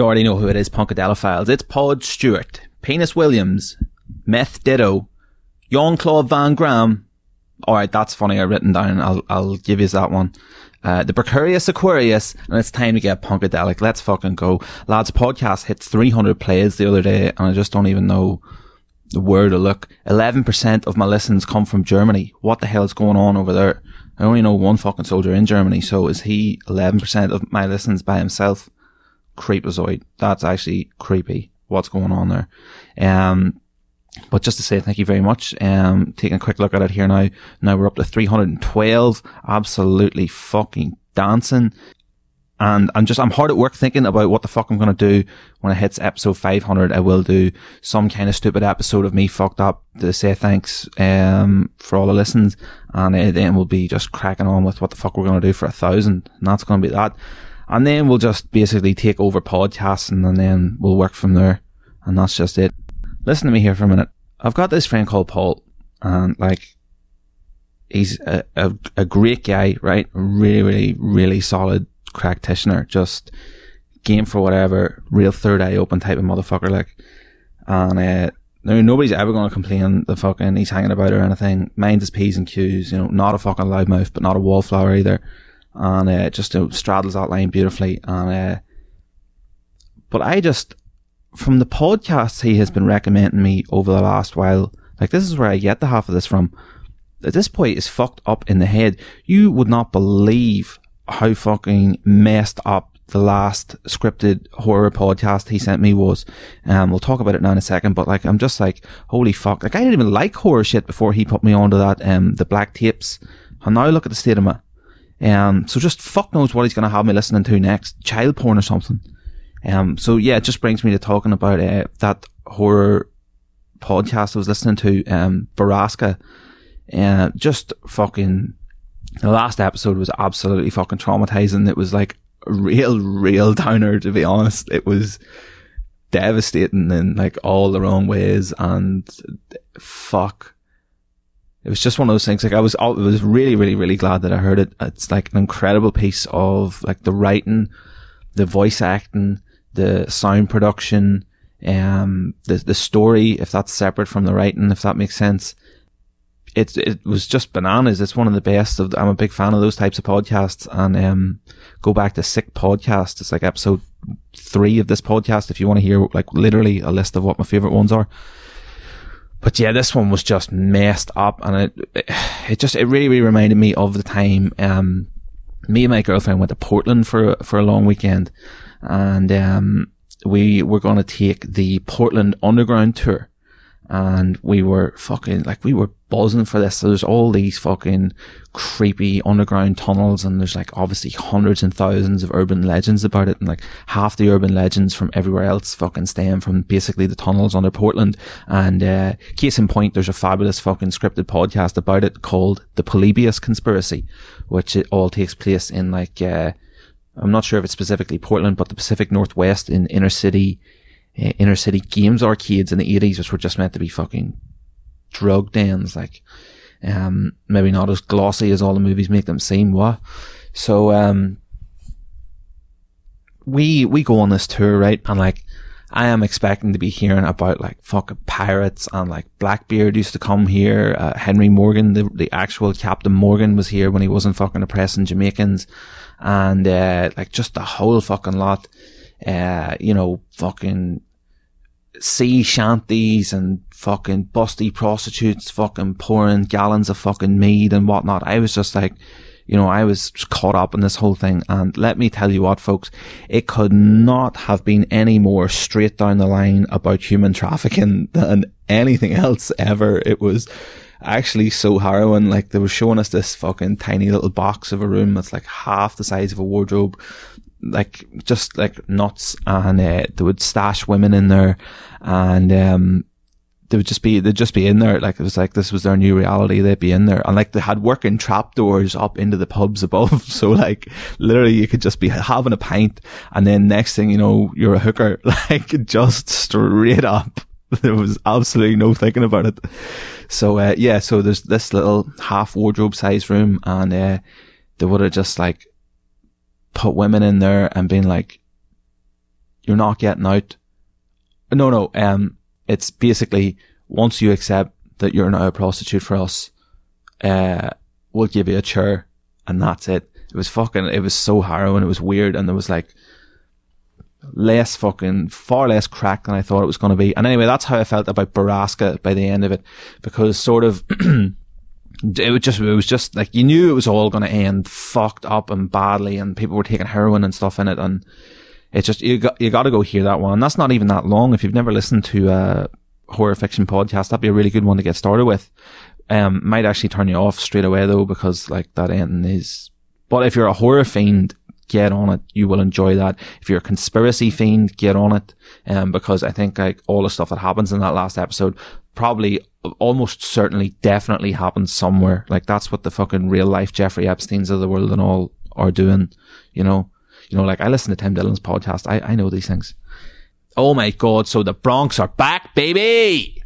You already know who it is, Punkadelophiles. It's Pod Stewart, Penis Williams, Meth Ditto, Jean Claude Van Graham. Alright, that's funny. I've written down. I'll, I'll give you that one. Uh, the Precarious Aquarius, and it's time to get Punkadelic. Let's fucking go. Lads, podcast hit 300 plays the other day, and I just don't even know where to look. 11% of my listens come from Germany. What the hell is going on over there? I only know one fucking soldier in Germany, so is he 11% of my listens by himself? Creepazoid. That's actually creepy. What's going on there? Um, but just to say thank you very much. Um, taking a quick look at it here now. Now we're up to 312. Absolutely fucking dancing. And I'm just, I'm hard at work thinking about what the fuck I'm going to do when it hits episode 500. I will do some kind of stupid episode of me fucked up to say thanks, um, for all the listens. And then we'll be just cracking on with what the fuck we're going to do for a thousand. And that's going to be that. And then we'll just basically take over podcasting and then we'll work from there. And that's just it. Listen to me here for a minute. I've got this friend called Paul and like, he's a, a, a great guy, right? Really, really, really solid practitioner. Just game for whatever, real third eye open type of motherfucker, like. And, uh, no, nobody's ever going to complain the fucking he's hanging about or anything. Minds his P's and Q's, you know, not a fucking loudmouth, but not a wallflower either and uh, just uh, straddles that line beautifully. And uh, but I just from the podcasts he has been recommending me over the last while, like this is where I get the half of this from. At this point is fucked up in the head. You would not believe how fucking messed up the last scripted horror podcast he sent me was. Um, we'll talk about it now in a second, but like, I'm just like, holy fuck. Like, I didn't even like horror shit before he put me onto that, um, the black tapes. And now look at the state of my, um, so just fuck knows what he's going to have me listening to next. Child porn or something. Um, so yeah, it just brings me to talking about, uh, that horror podcast I was listening to, um, Borrasca. Uh, just fucking, the last episode was absolutely fucking traumatizing. It was like a real, real downer, to be honest. It was devastating in like all the wrong ways and fuck it was just one of those things. Like I was, I was really, really, really glad that I heard it. It's like an incredible piece of like the writing, the voice acting, the sound production, um, the the story. If that's separate from the writing, if that makes sense, it it was just bananas. It's one of the best of. I'm a big fan of those types of podcasts. And um, go back to Sick Podcast. It's like episode three of this podcast. If you want to hear like literally a list of what my favorite ones are but yeah, this one was just messed up, and it it just it really really reminded me of the time um me and my girlfriend went to Portland for for a long weekend, and um we were going to take the Portland Underground tour, and we were fucking like we were buzzing for this. So there's all these fucking creepy underground tunnels, and there's like obviously hundreds and thousands of urban legends about it, and like half the urban legends from everywhere else fucking stem from basically the tunnels under Portland. And uh, case in point, there's a fabulous fucking scripted podcast about it called The Polybius Conspiracy, which it all takes place in like. Uh, I'm not sure if it's specifically Portland, but the Pacific Northwest in inner city uh, inner city games arcades in the 80s, which were just meant to be fucking drug dens, like, um, maybe not as glossy as all the movies make them seem, what? So, um, we, we go on this tour, right? And like, I am expecting to be hearing about like fucking pirates and like Blackbeard used to come here. Uh, Henry Morgan, the, the actual Captain Morgan was here when he wasn't fucking oppressing Jamaicans and, uh, like just the whole fucking lot uh, you know, fucking sea shanties and fucking busty prostitutes fucking pouring gallons of fucking mead and whatnot. I was just like, you know, I was caught up in this whole thing. And let me tell you what, folks, it could not have been any more straight down the line about human trafficking than anything else ever. It was actually so harrowing. Like they were showing us this fucking tiny little box of a room that's like half the size of a wardrobe like just like nuts and uh, they would stash women in there and um, they would just be they'd just be in there. Like it was like this was their new reality. They'd be in there. And like they had working trap doors up into the pubs above. So like literally you could just be having a pint and then next thing you know you're a hooker. Like just straight up. There was absolutely no thinking about it. So uh, yeah so there's this little half wardrobe size room and uh, they would have just like put women in there and being like you're not getting out no no um it's basically once you accept that you're now a prostitute for us, uh, we'll give you a chair and that's it. It was fucking, it was so harrowing. It was weird. And there was like less fucking, far less crack than I thought it was going to be. And anyway, that's how I felt about Borrasca by the end of it because sort of, it was just, it was just like, you knew it was all going to end fucked up and badly and people were taking heroin and stuff in it. And, it's just you got you got to go hear that one. And that's not even that long. If you've never listened to a horror fiction podcast, that'd be a really good one to get started with. Um, might actually turn you off straight away though, because like that ending is. But if you're a horror fiend, get on it. You will enjoy that. If you're a conspiracy fiend, get on it. Um, because I think like all the stuff that happens in that last episode probably almost certainly definitely happens somewhere. Like that's what the fucking real life Jeffrey Epstein's of the world and all are doing, you know. You know, like I listen to Tim Dillon's podcast. I, I know these things. Oh my God. So the Bronx are back, baby.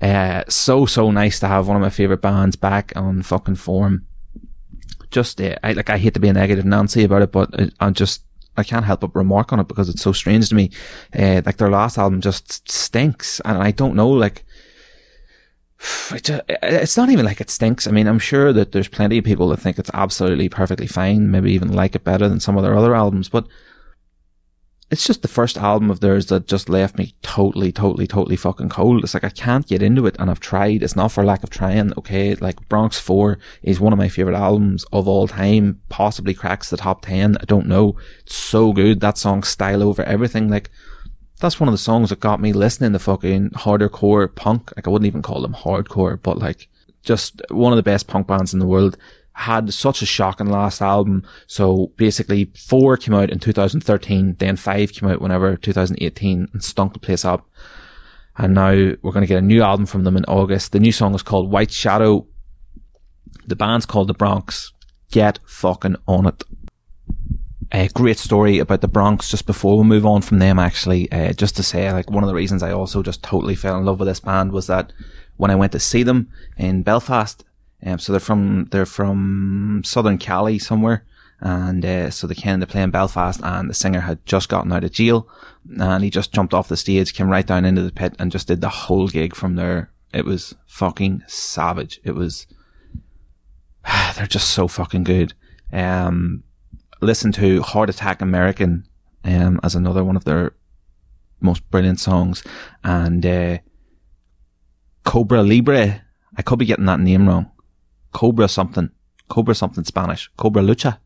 Uh, so, so nice to have one of my favorite bands back on fucking form. Just, uh, I, like, I hate to be a negative Nancy about it, but I'm just, I can't help but remark on it because it's so strange to me. Uh, like their last album just stinks. And I don't know, like, it's not even like it stinks. I mean, I'm sure that there's plenty of people that think it's absolutely perfectly fine, maybe even like it better than some of their other albums, but it's just the first album of theirs that just left me totally, totally, totally fucking cold. It's like I can't get into it and I've tried. It's not for lack of trying. Okay. Like Bronx 4 is one of my favorite albums of all time, possibly cracks the top 10. I don't know. It's so good. That song style over everything. Like, that's one of the songs that got me listening to fucking hardcore punk. Like I wouldn't even call them hardcore, but like just one of the best punk bands in the world. Had such a shocking last album. So basically four came out in 2013, then five came out whenever 2018 and stunk the place up. And now we're going to get a new album from them in August. The new song is called White Shadow. The band's called The Bronx. Get fucking on it a great story about the Bronx just before we move on from them actually. Uh, just to say like one of the reasons I also just totally fell in love with this band was that when I went to see them in Belfast um, so they're from they're from southern Cali somewhere and uh, so they came to play in Belfast and the singer had just gotten out of jail and he just jumped off the stage came right down into the pit and just did the whole gig from there. It was fucking savage. It was they're just so fucking good. Um listen to Heart Attack American um, as another one of their most brilliant songs, and uh, Cobra Libre. I could be getting that name wrong. Cobra something, Cobra something Spanish, Cobra Lucha.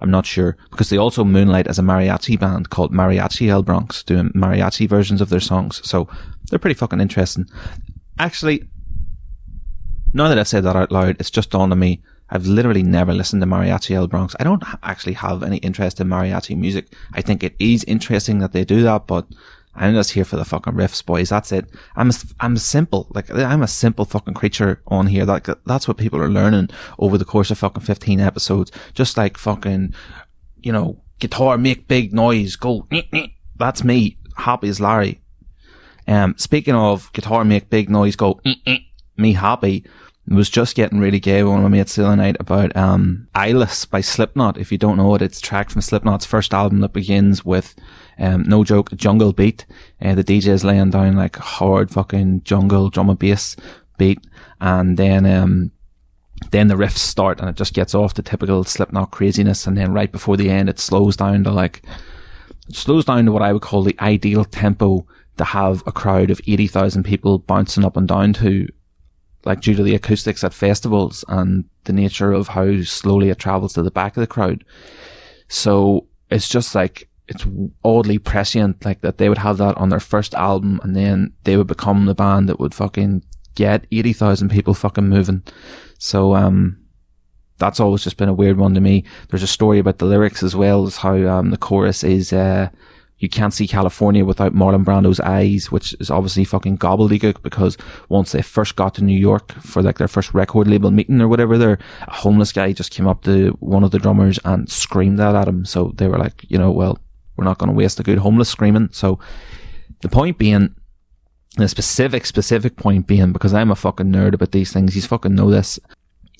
I'm not sure because they also moonlight as a mariachi band called Mariachi El Bronx, doing mariachi versions of their songs. So they're pretty fucking interesting. Actually, now that I've said that out loud, it's just dawned on me I've literally never listened to Mariachi El Bronx. I don't actually have any interest in mariachi music. I think it is interesting that they do that, but I'm just here for the fucking riffs, boys. That's it. I'm a, I'm simple. Like I'm a simple fucking creature on here. Like that's what people are learning over the course of fucking 15 episodes. Just like fucking, you know, guitar make big noise. Go. That's me. Happy as Larry. Um, speaking of guitar make big noise. Go. Me happy was just getting really gay with one of my mates the other night about um, Eyeless by Slipknot. If you don't know it, it's a track from Slipknot's first album that begins with, um, no joke, jungle beat. Uh, the DJ is laying down like hard fucking jungle drum and bass beat. And then, um, then the riffs start and it just gets off the typical Slipknot craziness. And then right before the end, it slows down to like, it slows down to what I would call the ideal tempo to have a crowd of 80,000 people bouncing up and down to like due to the acoustics at festivals and the nature of how slowly it travels to the back of the crowd. So it's just like, it's oddly prescient, like that they would have that on their first album and then they would become the band that would fucking get 80,000 people fucking moving. So, um, that's always just been a weird one to me. There's a story about the lyrics as well as how, um, the chorus is, uh, You can't see California without Marlon Brando's eyes, which is obviously fucking gobbledygook because once they first got to New York for like their first record label meeting or whatever there, a homeless guy just came up to one of the drummers and screamed that at him. So they were like, you know, well, we're not going to waste a good homeless screaming. So the point being, the specific, specific point being, because I'm a fucking nerd about these things, he's fucking know this.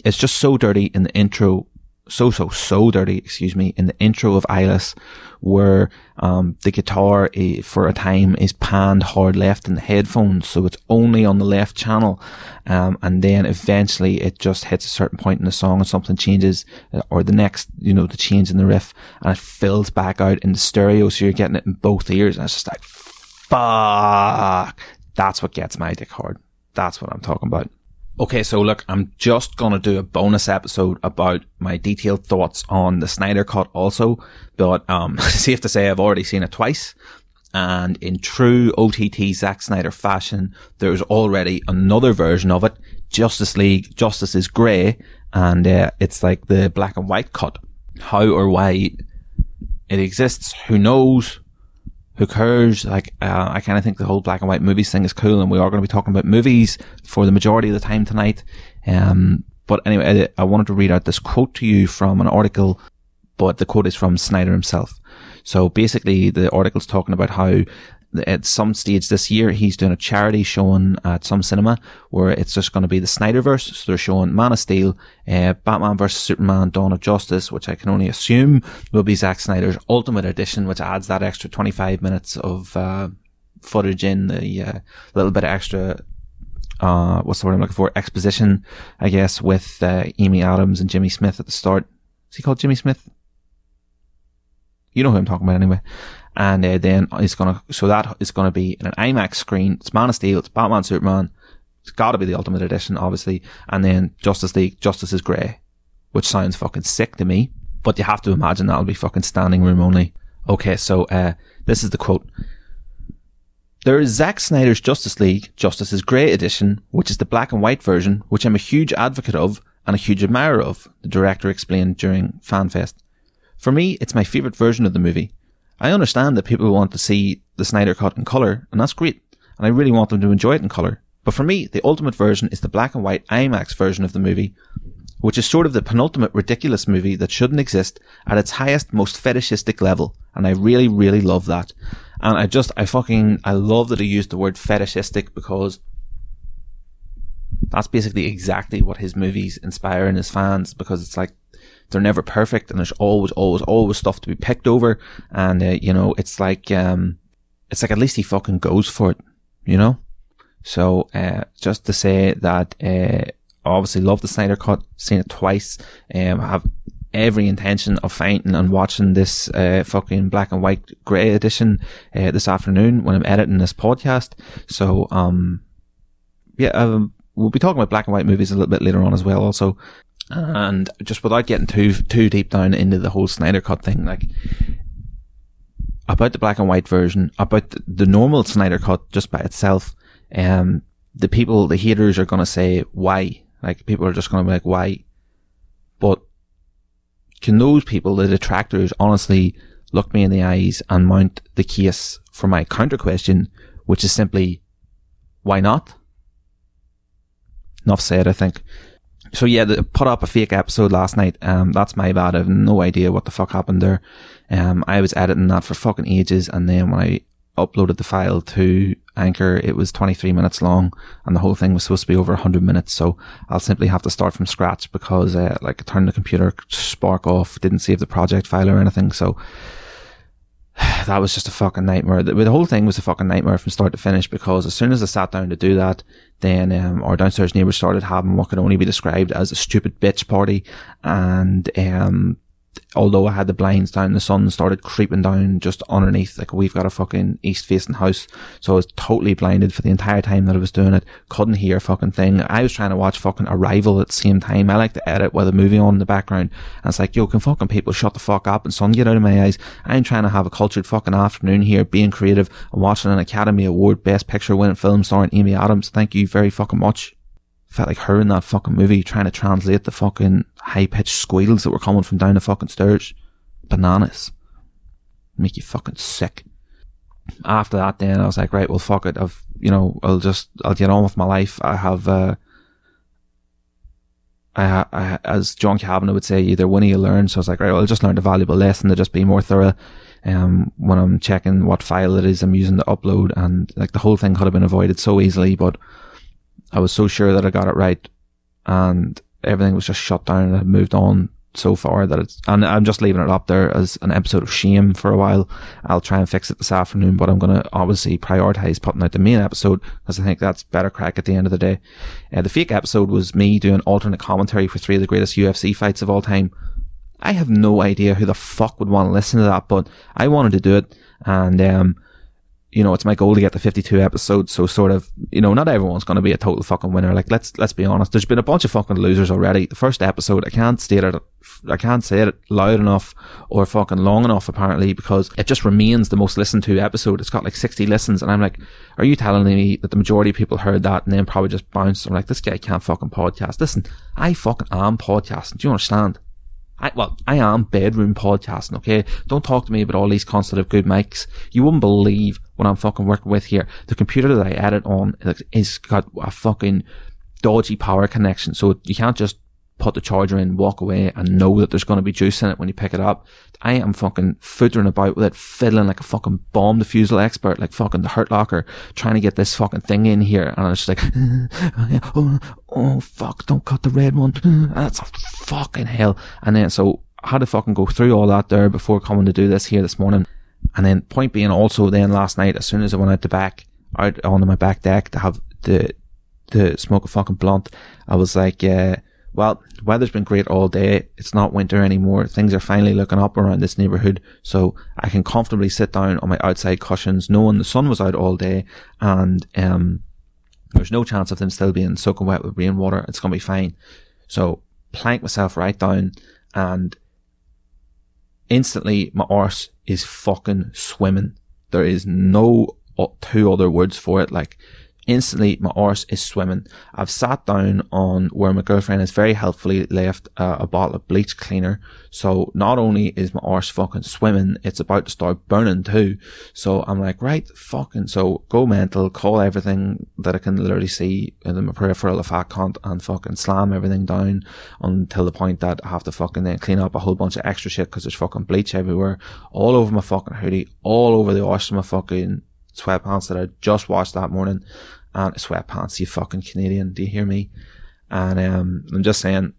It's just so dirty in the intro so so so dirty excuse me in the intro of Eyeless where um, the guitar uh, for a time is panned hard left in the headphones so it's only on the left channel um, and then eventually it just hits a certain point in the song and something changes uh, or the next you know the change in the riff and it fills back out in the stereo so you're getting it in both ears and it's just like fuck! That's what gets my dick hard. That's what I'm talking about Okay, so look, I'm just gonna do a bonus episode about my detailed thoughts on the Snyder Cut also, but um, safe to say I've already seen it twice. And in true OTT Zack Snyder fashion, there's already another version of it, Justice League, Justice is Grey, and uh, it's like the black and white cut. How or why it exists, who knows? Who cares? Like, uh, I kind of think the whole black and white movies thing is cool, and we are going to be talking about movies for the majority of the time tonight. Um, but anyway, I, I wanted to read out this quote to you from an article, but the quote is from Snyder himself. So basically, the article's talking about how at some stage this year, he's doing a charity showing at some cinema where it's just going to be the Snyderverse. So they're showing Man of Steel, uh, Batman vs Superman, Dawn of Justice, which I can only assume will be Zack Snyder's Ultimate Edition, which adds that extra 25 minutes of uh, footage in, the uh, little bit of extra uh, what's the word I'm looking for? Exposition, I guess, with uh, Amy Adams and Jimmy Smith at the start. Is he called Jimmy Smith? You know who I'm talking about anyway and uh, then it's gonna so that is gonna be an IMAX screen. It's Man of Steel, it's Batman, Superman. It's got to be the Ultimate Edition, obviously, and then Justice League, Justice is Grey, which sounds fucking sick to me. But you have to imagine that'll be fucking standing room only. Okay, so uh, this is the quote. There is Zack Snyder's Justice League, Justice is Grey edition, which is the black and white version, which I'm a huge advocate of and a huge admirer of, the director explained during FanFest. For me, it's my favourite version of the movie. I understand that people want to see the Snyder cut in color, and that's great. And I really want them to enjoy it in color. But for me, the ultimate version is the black and white IMAX version of the movie, which is sort of the penultimate ridiculous movie that shouldn't exist at its highest, most fetishistic level. And I really, really love that. And I just, I fucking, I love that he used the word fetishistic because that's basically exactly what his movies inspire in his fans because it's like they're never perfect and there's always, always, always stuff to be picked over. And, uh, you know, it's like, um, it's like at least he fucking goes for it, you know? So, uh, just to say that, uh, obviously love the Snyder Cut, seen it twice, um, have every intention of finding and watching this, uh, fucking black and white grey edition, uh, this afternoon when I'm editing this podcast. So, um, yeah, um, we'll be talking about black and white movies a little bit later on as well also. And just without getting too too deep down into the whole Snyder Cut thing, like about the black and white version, about the, the normal Snyder Cut just by itself, um, the people, the haters are gonna say why. Like people are just gonna be like why. But can those people, the detractors, honestly look me in the eyes and mount the case for my counter question, which is simply why not? Enough said, I think so yeah, they put up a fake episode last night. Um, that's my bad. I have no idea what the fuck happened there. Um, I was editing that for fucking ages, and then when I uploaded the file to Anchor, it was 23 minutes long, and the whole thing was supposed to be over 100 minutes. So I'll simply have to start from scratch because, uh, like, I turned the computer spark off, didn't save the project file or anything. So that was just a fucking nightmare. The, the, whole thing was a fucking nightmare from start to finish because as soon as I sat down to do that, then um, our downstairs neighbours started having what could only be described as a stupid bitch party, and um, although I had the blinds down, the sun started creeping down just underneath. Like we've got a fucking east facing house. So I was totally blinded for the entire time that I was doing it. Couldn't hear a fucking thing. I was trying to watch fucking Arrival at the same time. I like to edit with a movie on in the background. And it's like, yo, can fucking people shut the fuck up and sun get out of my eyes? I'm trying to have a cultured fucking afternoon here, being creative and watching an Academy Award Best Picture winning film starring Amy Adams. Thank you very fucking much felt like her in that fucking movie trying to translate the fucking high pitched squeals that were coming from down the fucking stairs. Bananas. Make you fucking sick. after that, then I was like, right, well, fuck it. I've, you know, I'll just, I'll get on with my life. I have, uh, I, I, as John Kavanagh would say, either win or you learn. So I was like, right, well, I'll just learn a valuable lesson to just be more thorough. Um, when I'm checking what file it is I'm using to upload and like the whole thing could have been avoided so easily, but I was so sure that I got it right and everything was just shut down and I moved on so far that it's, and I'm just leaving it up there as an episode of shame for a while. I'll try and fix it this afternoon, but I'm going to obviously prioritize putting out the main episode because I think that's better crack at the end of the day. Uh, the fake episode was me doing alternate commentary for three of the greatest UFC fights of all time. I have no idea who the fuck would want to listen to that, but I wanted to do it. And, um, you know, it's my goal to get the 52 episodes. So sort of, you know, not everyone's going to be a total fucking winner. Like, let's, let's be honest. There's been a bunch of fucking losers already. The first episode, I can't state it, I can't say it loud enough or fucking long enough apparently because it just remains the most listened to episode. It's got like 60 listens and I'm like, are you telling me that the majority of people heard that and then probably just bounced? I'm like, this guy can't fucking podcast. Listen, I fucking am podcasting. Do you understand? I, well, I am bedroom podcasting, okay? Don't talk to me about all these constant of good mics. You wouldn't believe what I'm fucking working with here. The computer that I edit on is got a fucking dodgy power connection. So you can't just put the charger in, walk away and know that there's going to be juice in it when you pick it up. I am fucking footering about with it, fiddling like a fucking bomb defusal expert, like fucking the Hurt Locker, trying to get this fucking thing in here. And I was just like, oh, oh, fuck, don't cut the red one. That's a fucking hell. And then, so I had to fucking go through all that there before coming to do this here this morning. And then point being also then last night, as soon as I went out the back, out onto my back deck to have the, the smoke a fucking blunt, I was like, uh, well, weather's been great all day. It's not winter anymore. Things are finally looking up around this neighborhood. So I can comfortably sit down on my outside cushions knowing the sun was out all day and, um, there's no chance of them still being soaking wet with rainwater. It's going to be fine. So plank myself right down and instantly my arse is fucking swimming. There is no two other words for it. Like instantly my arse is swimming. I've sat down on where my girlfriend has very helpfully left uh, a bottle of bleach cleaner. So not only is my arse fucking swimming, it's about to start burning too. So I'm like, right, fucking, so go mental, call everything that I can literally see in my peripheral if I can't and fucking slam everything down until the point that I have to fucking then clean up a whole bunch of extra shit because there's fucking bleach everywhere, all over my fucking hoodie, all over the arse of my fucking sweatpants that I just washed that morning and sweatpants, you fucking Canadian. Do you hear me? And um, I'm just saying,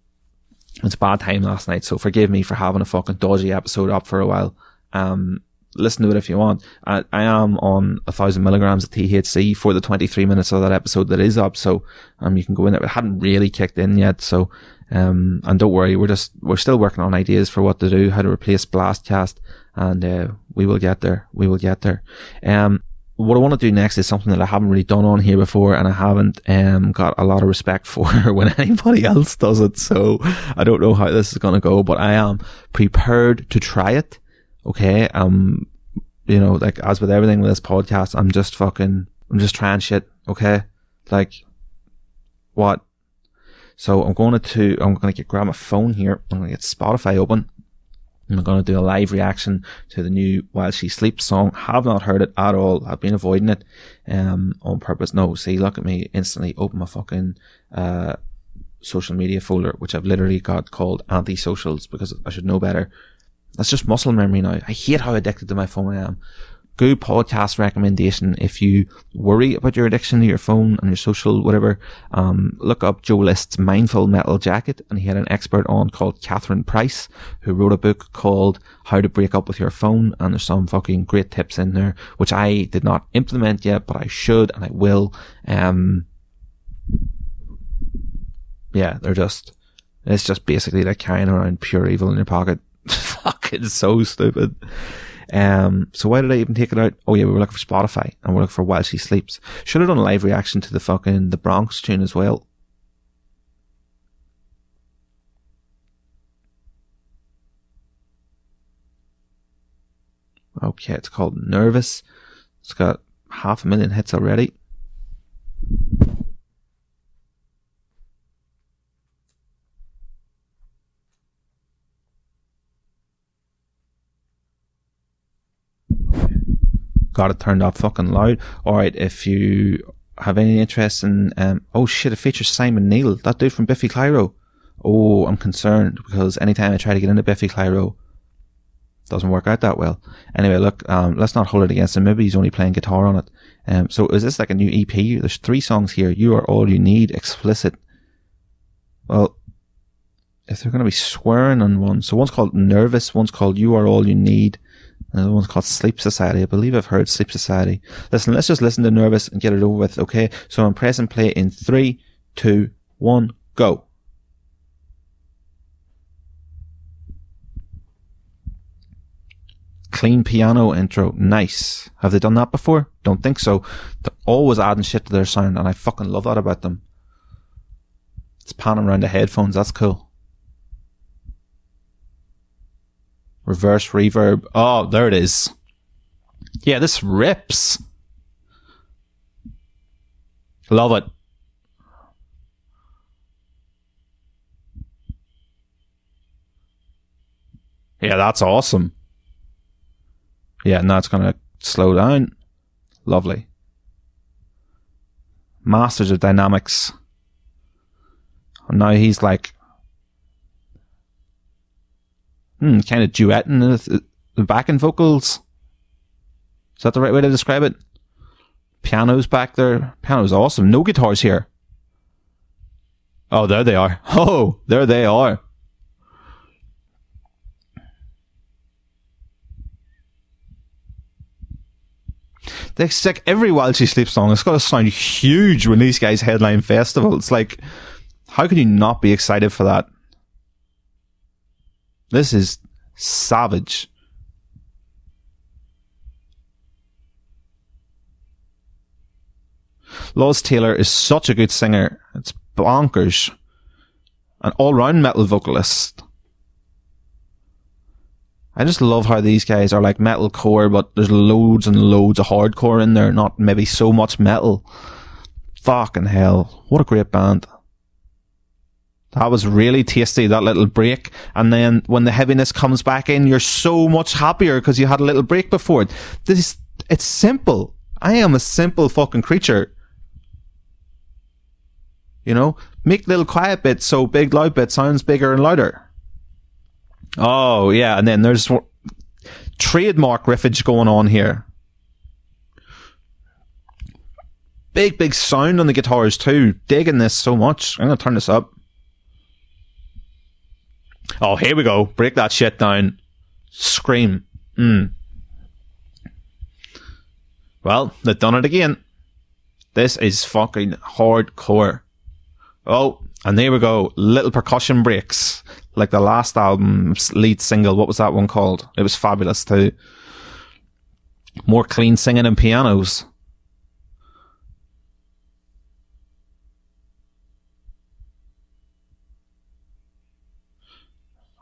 it's a bad time last night, so forgive me for having a fucking dodgy episode up for a while. Um, listen to it if you want. I, I am on a thousand milligrams of THC for the 23 minutes of that episode that is up, so um, you can go in there. It hadn't really kicked in yet, so um, and don't worry, we're just we're still working on ideas for what to do, how to replace Blastcast, and uh, we will get there. We will get there. Um, what I want to do next is something that I haven't really done on here before and I haven't um, got a lot of respect for when anybody else does it. So I don't know how this is going to go, but I am prepared to try it. Okay. Um, you know, like as with everything with this podcast, I'm just fucking, I'm just trying shit. Okay. Like what? So I'm going to, I'm going to get grab my phone here. I'm going to get Spotify open I'm going to do a live reaction to the new While She Sleeps song. Have not heard it at all. I've been avoiding it, um, on purpose. No, see, look at me instantly open my fucking, uh, social media folder, which I've literally got called anti-socials because I should know better. That's just muscle memory now. I hate how addicted to my phone I am good podcast recommendation if you worry about your addiction to your phone and your social whatever. Um, look up Joe List's Mindful Metal Jacket, and he had an expert on called Catherine Price who wrote a book called How to Break Up with Your Phone, and there's some fucking great tips in there which I did not implement yet, but I should and I will. Um, yeah, they're just. It's just basically like carrying around pure evil in your pocket. Fucking so stupid. Um, so why did I even take it out? Oh yeah, we were looking for Spotify and we're looking for While She Sleeps. Should have done a live reaction to the fucking The Bronx tune as well. Okay, it's called Nervous. It's got half a million hits already. Got it turned up fucking loud. Alright, if you have any interest in, um, oh shit, it features Simon Neil, that dude from Biffy Clyro. Oh, I'm concerned because anytime I try to get into Biffy Clyro, doesn't work out that well. Anyway, look, um, let's not hold it against him. Maybe he's only playing guitar on it. Um, so is this like a new EP? There's three songs here. You are all you need. Explicit. Well, if they're going to be swearing on one, so one's called Nervous, one's called You Are All You Need, and the one's called Sleep Society. I believe I've heard Sleep Society. Listen, let's just listen to Nervous and get it over with. Okay. So I'm pressing play in three, two, one, go. Clean piano intro. Nice. Have they done that before? Don't think so. They're always adding shit to their sound and I fucking love that about them. It's panning around the headphones. That's cool. Reverse reverb. Oh, there it is. Yeah, this rips. Love it. Yeah, that's awesome. Yeah, now it's going to slow down. Lovely. Masters of Dynamics. And now he's like, hmm, kind of duetting the, backing vocals. Is that the right way to describe it? Piano's back there. Piano's awesome. No guitars here. Oh, there they are. Oh, there they are. It's like every While She Sleeps song. It's got to sound huge when these guys headline festivals. Like, how can you not be excited for that? This is savage. Lawrence Taylor is such a good singer. It's bonkers. An all round metal vocalist. I just love how these guys are like metal core, but there's loads and loads of hardcore in there, not maybe so much metal. Fucking hell. What a great band. That was really tasty, that little break. And then when the heaviness comes back in, you're so much happier because you had a little break before. This, it's simple. I am a simple fucking creature. You know, make little quiet bits so big loud bit sounds bigger and louder. Oh yeah, and then there's trademark riffage going on here. Big big sound on the guitars too. Digging this so much. I'm gonna turn this up. Oh, here we go. Break that shit down. Scream. Mm. Well, they've done it again. This is fucking hardcore. Oh, and there we go. Little percussion breaks like the last album's lead single. What was that one called? It was fabulous too. More clean singing and pianos.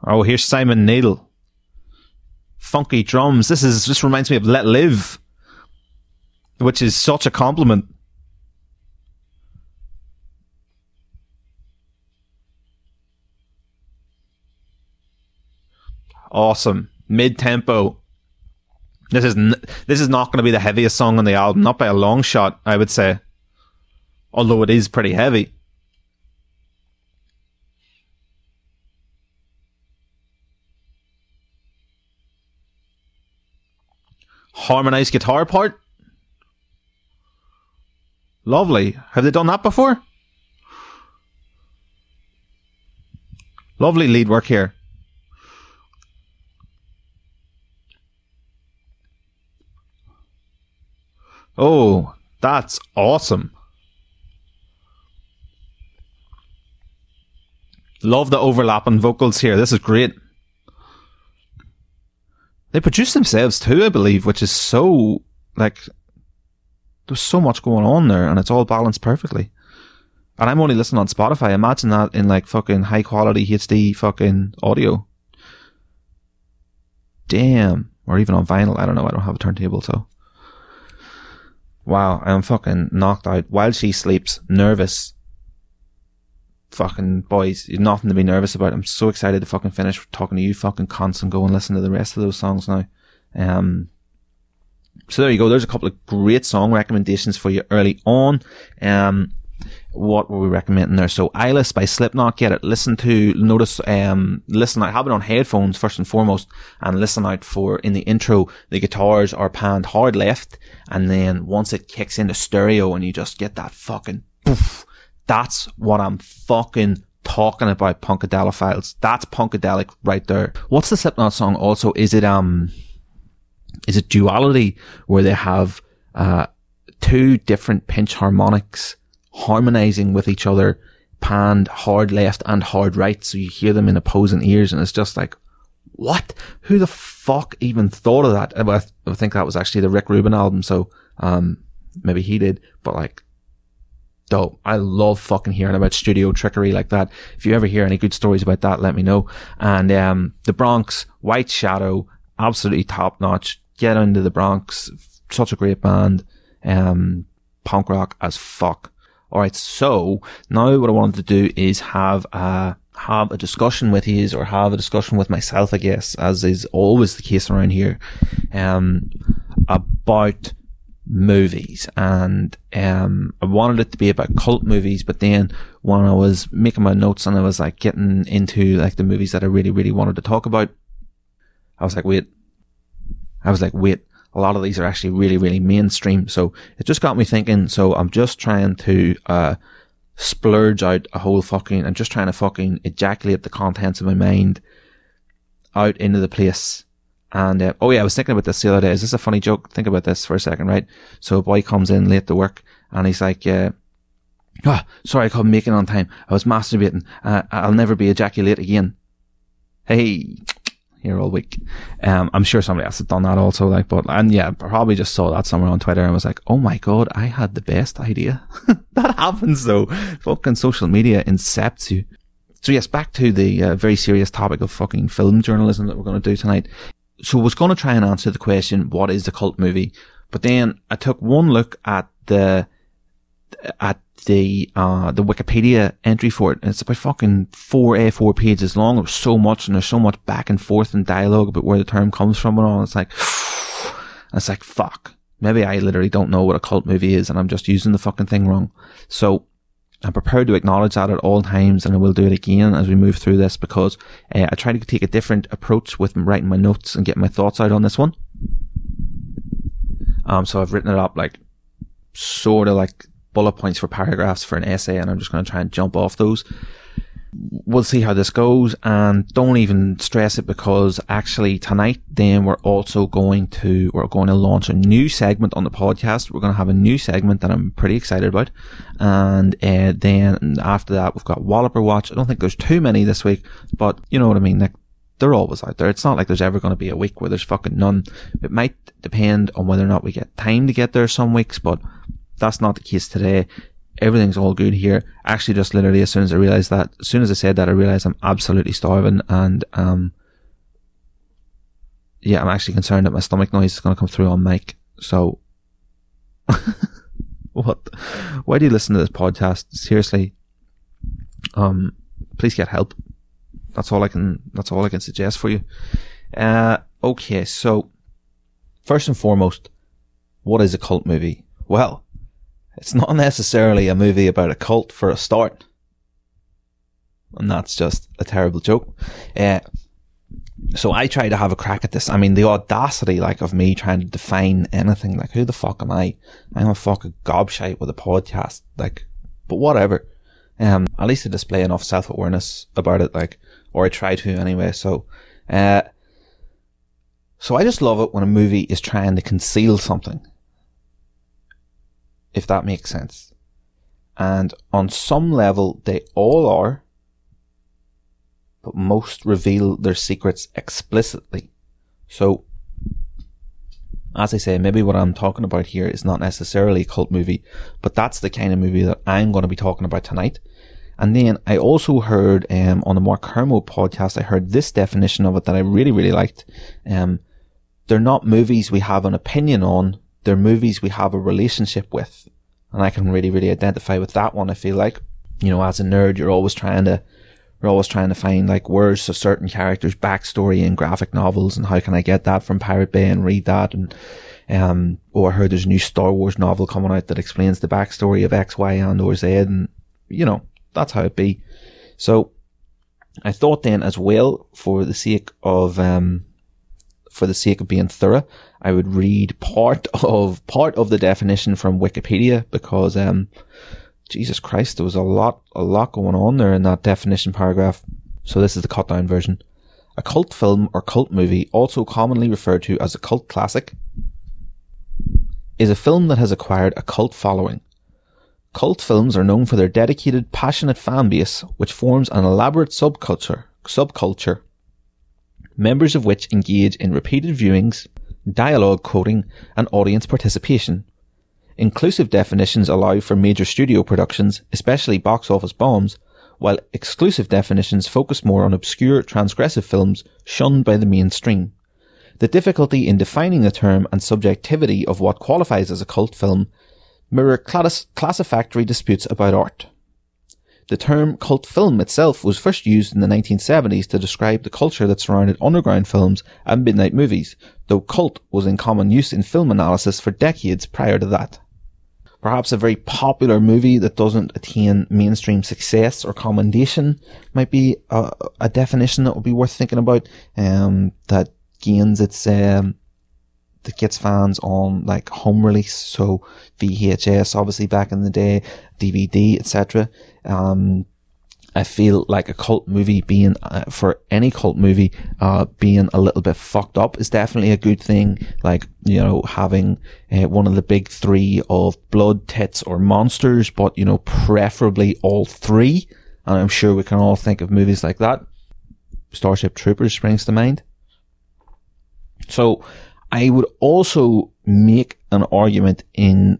Oh, here's Simon Neil. Funky drums. This is this reminds me of Let Live, which is such a compliment. awesome mid tempo. This is n- this is not going to be the heaviest song on the album, not by a long shot, I would say. Although it is pretty heavy. Harmonized guitar part. Lovely. Have they done that before? Lovely lead work here. Oh, that's awesome. Love the overlapping vocals here. This is great. They produce themselves too, I believe, which is so like there's so much going on there and it's all balanced perfectly. And I'm only listening on Spotify. Imagine that in like fucking high quality HD fucking audio. Damn. Or even on vinyl. I don't know. I don't have a turntable, so. Wow, I'm fucking knocked out while she sleeps, nervous. Fucking boys, nothing to be nervous about. I'm so excited to fucking finish talking to you fucking cunts and go and listen to the rest of those songs now. Um, So there you go. There's a couple of great song recommendations for you early on. Um, what were we recommending there? So Eyeless by Slipknot, get it. Listen to, notice, um, listen out, have it on headphones first and foremost, and listen out for, in the intro, the guitars are panned hard left, and then once it kicks into stereo and you just get that fucking poof, that's what I'm fucking talking about Punkadelophiles. That's Punkadelic right there. What's the Slipknot song also? Is it, um, is it duality where they have, uh, two different pinch harmonics harmonizing with each other, panned hard left and hard right. So you hear them in opposing ears and it's just like, what? Who the fuck even thought of that? I think that was actually the Rick Rubin album. So, um, maybe he did, but like, dope. I love fucking hearing about studio trickery like that. If you ever hear any good stories about that, let me know. And, um, the Bronx, White Shadow, absolutely top notch. Get into the Bronx. Such a great band. Um, punk rock as fuck. All right. So now what I wanted to do is have a, have a discussion with his or have a discussion with myself, I guess, as is always the case around here, um, about movies. And, um, I wanted it to be about cult movies, but then when I was making my notes and I was like getting into like the movies that I really, really wanted to talk about, I was like, wait, I was like, wait, a lot of these are actually really, really mainstream. So it just got me thinking. So I'm just trying to, uh, splurge out a whole fucking, I'm just trying to fucking ejaculate the contents of my mind out into the place. And, uh, oh yeah, I was thinking about this the other day. Is this a funny joke? Think about this for a second, right? So a boy comes in late to work and he's like, uh, oh, sorry, I couldn't make it on time. I was masturbating. Uh, I'll never be ejaculate again. Hey, here all week. Um, I'm sure somebody else has done that also, like, but, and yeah, probably just saw that somewhere on Twitter and was like, oh my god, I had the best idea. that happens though. Fucking social media incepts you. So yes, back to the uh, very serious topic of fucking film journalism that we're going to do tonight. So I was going to try and answer the question, what is the cult movie? But then I took one look at the, at the uh the Wikipedia entry for it. And it's about fucking four A4 pages long. There's so much and there's so much back and forth and dialogue about where the term comes from and all. It's like it's like fuck. Maybe I literally don't know what a cult movie is and I'm just using the fucking thing wrong. So I'm prepared to acknowledge that at all times and I will do it again as we move through this because uh, I try to take a different approach with writing my notes and getting my thoughts out on this one. Um, so I've written it up like sort of like bullet points for paragraphs for an essay and I'm just going to try and jump off those. We'll see how this goes and don't even stress it because actually tonight then we're also going to, we're going to launch a new segment on the podcast. We're going to have a new segment that I'm pretty excited about. And uh, then after that we've got Walloper Watch. I don't think there's too many this week, but you know what I mean? Like, they're always out there. It's not like there's ever going to be a week where there's fucking none. It might depend on whether or not we get time to get there some weeks, but that's not the case today. Everything's all good here. Actually, just literally as soon as I realized that, as soon as I said that, I realized I'm absolutely starving and, um, yeah, I'm actually concerned that my stomach noise is going to come through on mic. So, what? Why do you listen to this podcast? Seriously, um, please get help. That's all I can. That's all I can suggest for you. Uh, okay, so first and foremost, what is a cult movie? Well, it's not necessarily a movie about a cult for a start. And that's just a terrible joke. Uh, so I try to have a crack at this. I mean, the audacity, like, of me trying to define anything. Like, who the fuck am I? I'm a fucking gobshite with a podcast. Like, but whatever. Um, at least I display enough self-awareness about it, like, or I try to anyway. So, uh, so I just love it when a movie is trying to conceal something if that makes sense. And on some level, they all are, but most reveal their secrets explicitly. So, as I say, maybe what I'm talking about here is not necessarily a cult movie, but that's the kind of movie that I'm going to be talking about tonight. And then I also heard um, on the Mark Kermode podcast, I heard this definition of it that I really, really liked. Um, they're not movies we have an opinion on, they're movies we have a relationship with. And I can really, really identify with that one. I feel like, you know, as a nerd, you're always trying to, you're always trying to find like words of certain characters' backstory in graphic novels and how can I get that from Pirate Bay and read that and, Um, or I heard there's a new Star Wars novel coming out that explains the backstory of X, Y, and or Z, and you know that's how it be. So I thought then as well, for the sake of um, for the sake of being thorough, I would read part of part of the definition from Wikipedia because um, Jesus Christ, there was a lot a lot going on there in that definition paragraph. So this is the cut down version. A cult film or cult movie, also commonly referred to as a cult classic, is a film that has acquired a cult following. Cult films are known for their dedicated, passionate fan base, which forms an elaborate subculture, subculture, members of which engage in repeated viewings, dialogue quoting, and audience participation. Inclusive definitions allow for major studio productions, especially box office bombs, while exclusive definitions focus more on obscure, transgressive films shunned by the mainstream. The difficulty in defining the term and subjectivity of what qualifies as a cult film mirror class- classifactory disputes about art. The term cult film itself was first used in the 1970s to describe the culture that surrounded underground films and midnight movies, though cult was in common use in film analysis for decades prior to that perhaps a very popular movie that doesn't attain mainstream success or commendation might be a, a definition that would be worth thinking about. Um, that gains its um, that gets fans on like home release, so VHS, obviously back in the day, DVD, etc. Um, I feel like a cult movie being, uh, for any cult movie, uh, being a little bit fucked up is definitely a good thing. Like, you know, having uh, one of the big three of blood, tits, or monsters, but, you know, preferably all three. And I'm sure we can all think of movies like that. Starship Troopers springs to mind. So, I would also make an argument in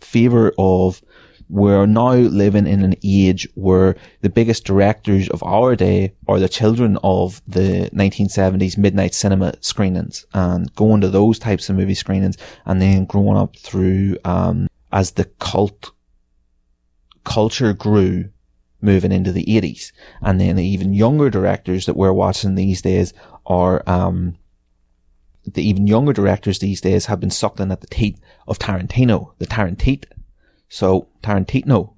favor of we're now living in an age where the biggest directors of our day are the children of the 1970s midnight cinema screenings and going to those types of movie screenings and then growing up through, um, as the cult culture grew moving into the 80s. And then the even younger directors that we're watching these days are, um, the even younger directors these days have been sucked in at the teat of Tarantino, the Tarantite so Tarantino,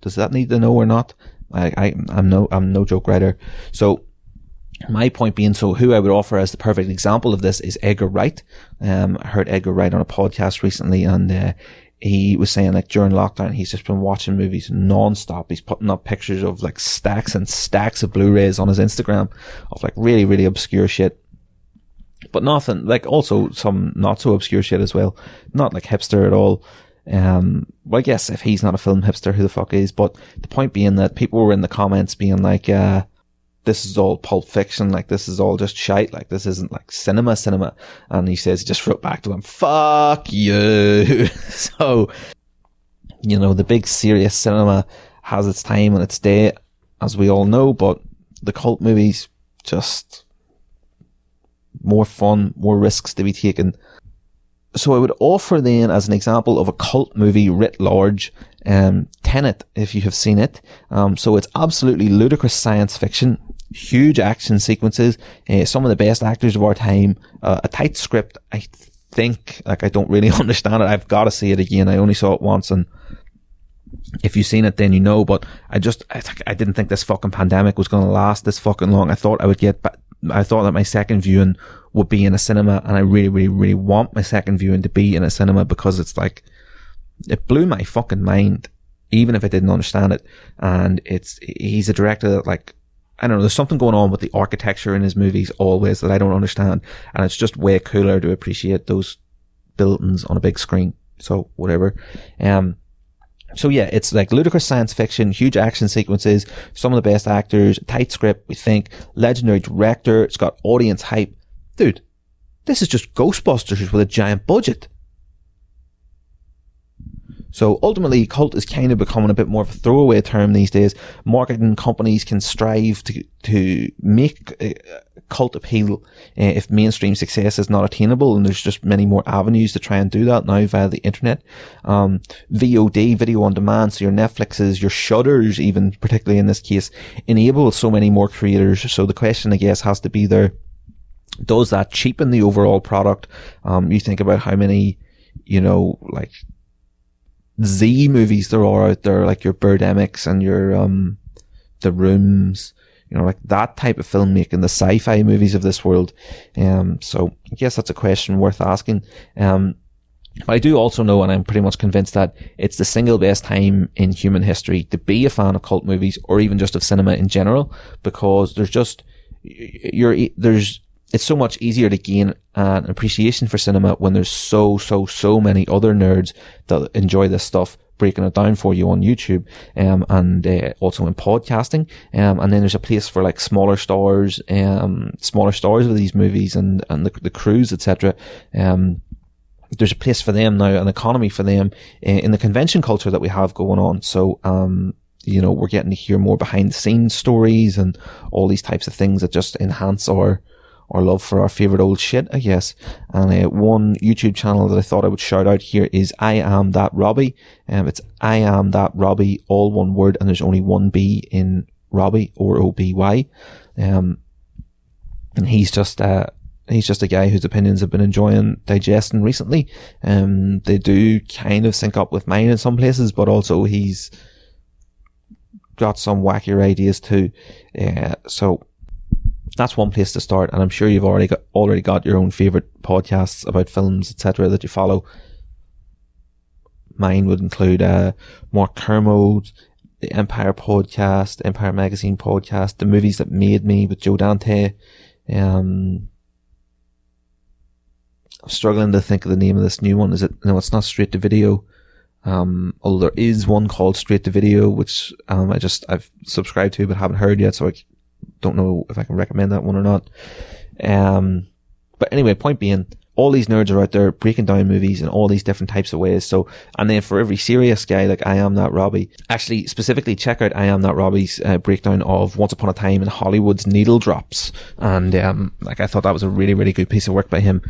does that need to know or not? I, I I'm no I'm no joke writer. So my point being, so who I would offer as the perfect example of this is Edgar Wright. Um, I heard Edgar Wright on a podcast recently, and uh, he was saying like during lockdown, he's just been watching movies non-stop. He's putting up pictures of like stacks and stacks of Blu-rays on his Instagram of like really, really obscure shit. But nothing, like also some not so obscure shit as well. Not like hipster at all. Um, well, I guess if he's not a film hipster, who the fuck is? But the point being that people were in the comments being like, uh, this is all pulp fiction, like this is all just shite, like this isn't like cinema, cinema. And he says he just wrote back to him, fuck you. so, you know, the big serious cinema has its time and its day, as we all know, but the cult movies just more fun, more risks to be taken so I would offer then as an example of a cult movie writ large, um, Tenet, if you have seen it. Um, so it's absolutely ludicrous science fiction, huge action sequences, uh, some of the best actors of our time, uh, a tight script. I think, like, I don't really understand it. I've got to see it again. I only saw it once and if you've seen it, then you know, but I just, I, th- I didn't think this fucking pandemic was going to last this fucking long. I thought I would get, but I thought that my second viewing would be in a cinema and I really, really, really want my second viewing to be in a cinema because it's like, it blew my fucking mind, even if I didn't understand it. And it's, he's a director that like, I don't know, there's something going on with the architecture in his movies always that I don't understand. And it's just way cooler to appreciate those buildings on a big screen. So whatever. Um, so yeah, it's like ludicrous science fiction, huge action sequences, some of the best actors, tight script, we think, legendary director, it's got audience hype dude, this is just Ghostbusters with a giant budget. So ultimately, cult is kind of becoming a bit more of a throwaway term these days. Marketing companies can strive to to make uh, cult appeal uh, if mainstream success is not attainable, and there's just many more avenues to try and do that now via the internet. Um, VOD, video on demand, so your Netflixes, your Shudders, even particularly in this case, enable so many more creators. So the question, I guess, has to be there does that cheapen the overall product? Um, you think about how many, you know, like Z movies there are out there, like your Birdemics and your, um, The Rooms, you know, like that type of filmmaking, the sci-fi movies of this world. Um, so I guess that's a question worth asking. Um, but I do also know, and I'm pretty much convinced that it's the single best time in human history to be a fan of cult movies or even just of cinema in general, because there's just, you're, there's, it's so much easier to gain an appreciation for cinema when there's so, so, so many other nerds that enjoy this stuff breaking it down for you on YouTube, um, and uh, also in podcasting. Um, and then there's a place for like smaller stars, um, smaller stars of these movies and and the, the crews, etc. Um, there's a place for them now, an economy for them in, in the convention culture that we have going on. So, um, you know, we're getting to hear more behind the scenes stories and all these types of things that just enhance our, our love for our favorite old shit, I guess. And uh, one YouTube channel that I thought I would shout out here is I am that Robbie. Um, it's I am that Robbie, all one word, and there's only one B in Robbie or O B Y. Um, and he's just uh, he's just a guy whose opinions have been enjoying digesting recently. Um, they do kind of sync up with mine in some places, but also he's got some wackier ideas too. Uh, so that's one place to start. And I'm sure you've already got, already got your own favorite podcasts about films, etc. that you follow. Mine would include, uh, Mark Kermode, the Empire podcast, Empire Magazine podcast, the movies that made me with Joe Dante, um, I'm struggling to think of the name of this new one. Is it? No, it's not straight to video. Um, although there is one called straight to video, which, um, I just, I've subscribed to, but haven't heard yet. So I don't know if I can recommend that one or not. Um, but anyway, point being, all these nerds are out there breaking down movies in all these different types of ways. So, and then for every serious guy like I am that Robbie, actually specifically check out I am that Robbie's uh, breakdown of Once Upon a Time in Hollywood's Needle Drops. And, um, like I thought that was a really, really good piece of work by him.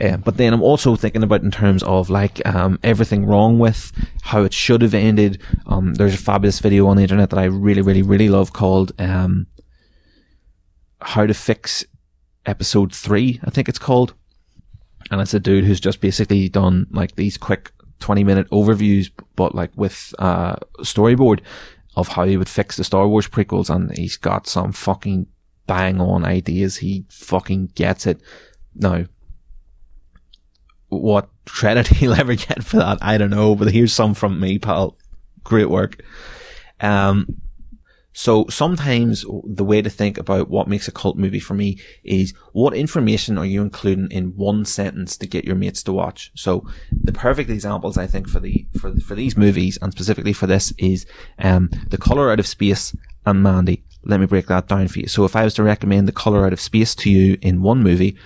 Uh, but then I'm also thinking about in terms of like um, everything wrong with how it should have ended. Um, there's a fabulous video on the internet that I really, really, really love called um, "How to Fix Episode 3, I think it's called, and it's a dude who's just basically done like these quick 20 minute overviews, but like with uh, storyboard of how he would fix the Star Wars prequels, and he's got some fucking bang on ideas. He fucking gets it. Now, what credit he'll ever get for that, I don't know, but here's some from me, pal. Great work. Um, so sometimes the way to think about what makes a cult movie for me is what information are you including in one sentence to get your mates to watch? So the perfect examples I think for the, for, for these movies and specifically for this is, um, The Color Out of Space and Mandy. Let me break that down for you. So if I was to recommend The Color Out of Space to you in one movie,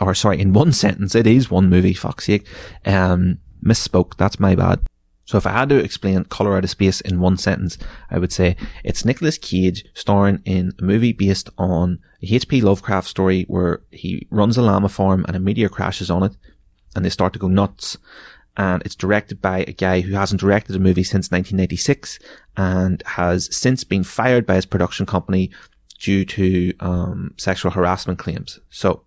or sorry, in one sentence, it is one movie, fuck's sake. Um, misspoke. That's my bad. So if I had to explain Color Out of Space in one sentence, I would say it's Nicolas Cage starring in a movie based on a H.P. Lovecraft story where he runs a llama farm and a meteor crashes on it and they start to go nuts. And it's directed by a guy who hasn't directed a movie since 1996 and has since been fired by his production company due to um, sexual harassment claims. So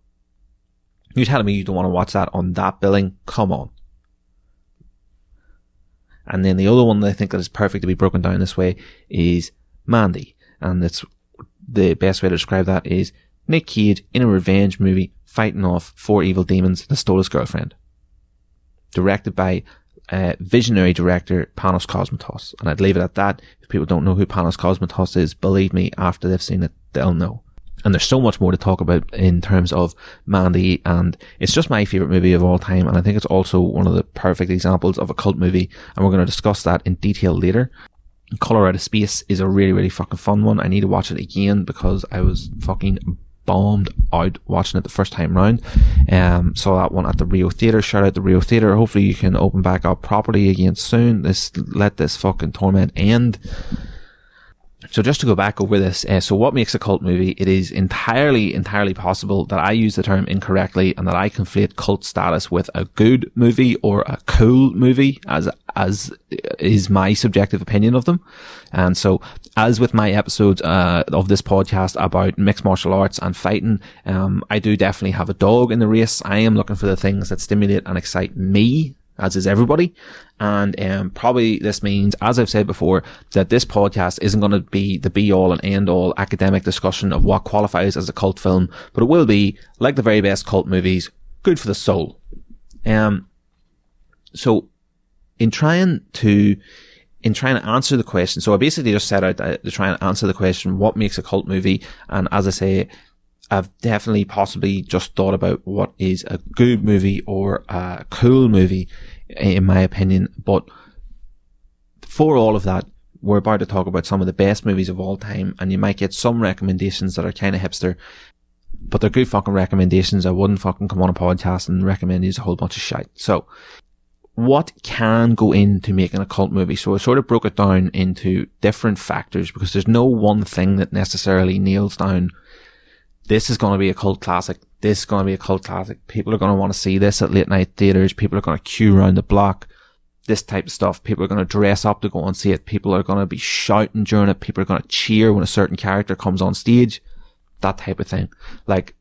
you're telling me you don't want to watch that on that billing? Come on. And then the other one that I think that is perfect to be broken down this way is Mandy. And it's the best way to describe that is Nick Cage in a revenge movie fighting off four evil demons that stole his girlfriend. Directed by uh, visionary director Panos Cosmatos. And I'd leave it at that. If people don't know who Panos Cosmatos is, believe me, after they've seen it, they'll know. And there's so much more to talk about in terms of Mandy, and it's just my favorite movie of all time. And I think it's also one of the perfect examples of a cult movie. And we're going to discuss that in detail later. Color Out of Space is a really, really fucking fun one. I need to watch it again because I was fucking bombed out watching it the first time round. Um, saw that one at the Rio Theatre. Shout out the Rio Theatre. Hopefully you can open back up properly again soon. This, let this fucking torment end. So just to go back over this, uh, so what makes a cult movie? It is entirely, entirely possible that I use the term incorrectly and that I conflate cult status with a good movie or a cool movie as, as is my subjective opinion of them. And so as with my episodes, uh, of this podcast about mixed martial arts and fighting, um, I do definitely have a dog in the race. I am looking for the things that stimulate and excite me as is everybody. And um, probably this means, as I've said before, that this podcast isn't going to be the be all and end all academic discussion of what qualifies as a cult film, but it will be, like the very best cult movies, good for the soul. Um, so, in trying to in trying to answer the question, so I basically just set out to try and answer the question, what makes a cult movie? And as I say, I've definitely possibly just thought about what is a good movie or a cool movie, in my opinion. But for all of that, we're about to talk about some of the best movies of all time, and you might get some recommendations that are kind of hipster, but they're good fucking recommendations. I wouldn't fucking come on a podcast and recommend you a whole bunch of shit. So, what can go into making a cult movie? So I sort of broke it down into different factors because there's no one thing that necessarily nails down this is going to be a cult classic. This is going to be a cult classic. People are going to want to see this at late night theaters. People are going to queue around the block. This type of stuff. People are going to dress up to go and see it. People are going to be shouting during it. People are going to cheer when a certain character comes on stage. That type of thing. Like,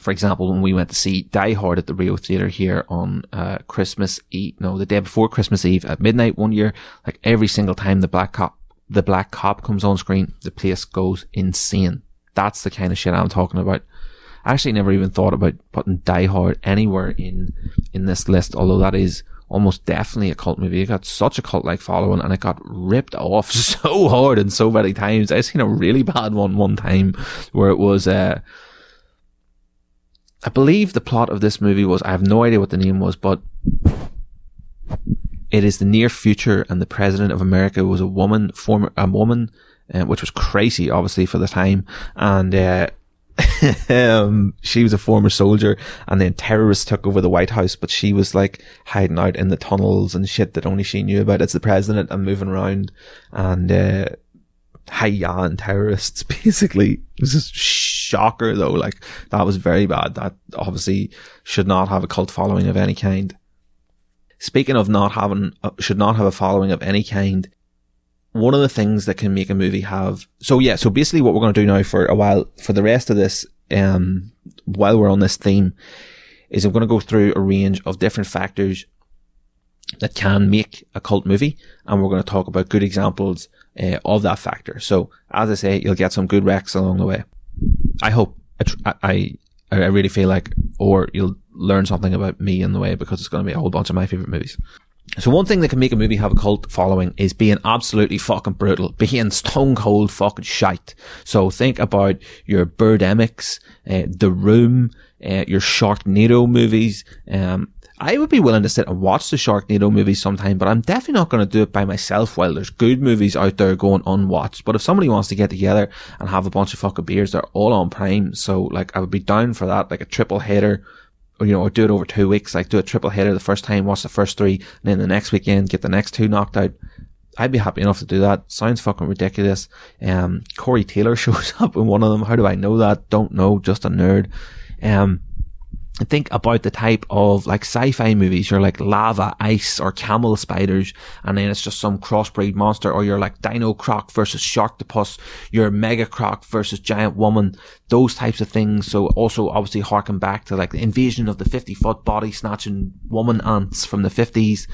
for example, when we went to see Die Hard at the Rio Theatre here on uh, Christmas Eve, no, the day before Christmas Eve at midnight one year, like every single time the black cop, the black cop comes on screen, the place goes insane. That's the kind of shit I'm talking about. I actually never even thought about putting Die Hard anywhere in in this list, although that is almost definitely a cult movie. It got such a cult like following and it got ripped off so hard and so many times. I've seen a really bad one one time where it was uh I believe the plot of this movie was I have no idea what the name was, but it is the near future and the president of America was a woman, former a woman uh, which was crazy, obviously, for the time. And, uh, um, she was a former soldier and then terrorists took over the White House, but she was like hiding out in the tunnels and shit that only she knew about as the president and moving around and, uh, hiya and terrorists basically. It was shocker though. Like that was very bad. That obviously should not have a cult following of any kind. Speaking of not having, uh, should not have a following of any kind, one of the things that can make a movie have so yeah so basically what we're going to do now for a while for the rest of this um while we're on this theme is i'm going to go through a range of different factors that can make a cult movie and we're going to talk about good examples uh, of that factor. So as i say you'll get some good recs along the way. I hope I, I i really feel like or you'll learn something about me in the way because it's going to be a whole bunch of my favorite movies so one thing that can make a movie have a cult following is being absolutely fucking brutal, being stone cold fucking shite. So think about your Birdemics, uh, The Room, uh, your Sharknado movies. Um, I would be willing to sit and watch the Sharknado movies sometime, but I'm definitely not going to do it by myself while there's good movies out there going unwatched. But if somebody wants to get together and have a bunch of fucking beers, they're all on Prime. So like I would be down for that, like a triple header you know, or do it over two weeks, like do a triple header the first time, watch the first three, and then the next weekend get the next two knocked out. I'd be happy enough to do that. Sounds fucking ridiculous. Um, Corey Taylor shows up in one of them. How do I know that? Don't know. Just a nerd. Um, think about the type of like sci-fi movies. You're like lava, ice, or camel spiders, and then it's just some crossbreed monster, or you're like Dino Croc versus Sharktopus, you're Mega Croc versus Giant Woman, those types of things. So also obviously harken back to like the invasion of the 50 foot body snatching woman ants from the 50s,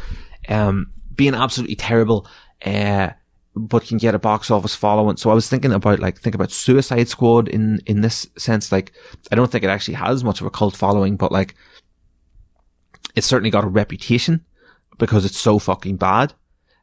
um, being absolutely terrible. Uh, but can get a box office following. So I was thinking about like think about Suicide Squad in in this sense. Like I don't think it actually has much of a cult following, but like it's certainly got a reputation because it's so fucking bad.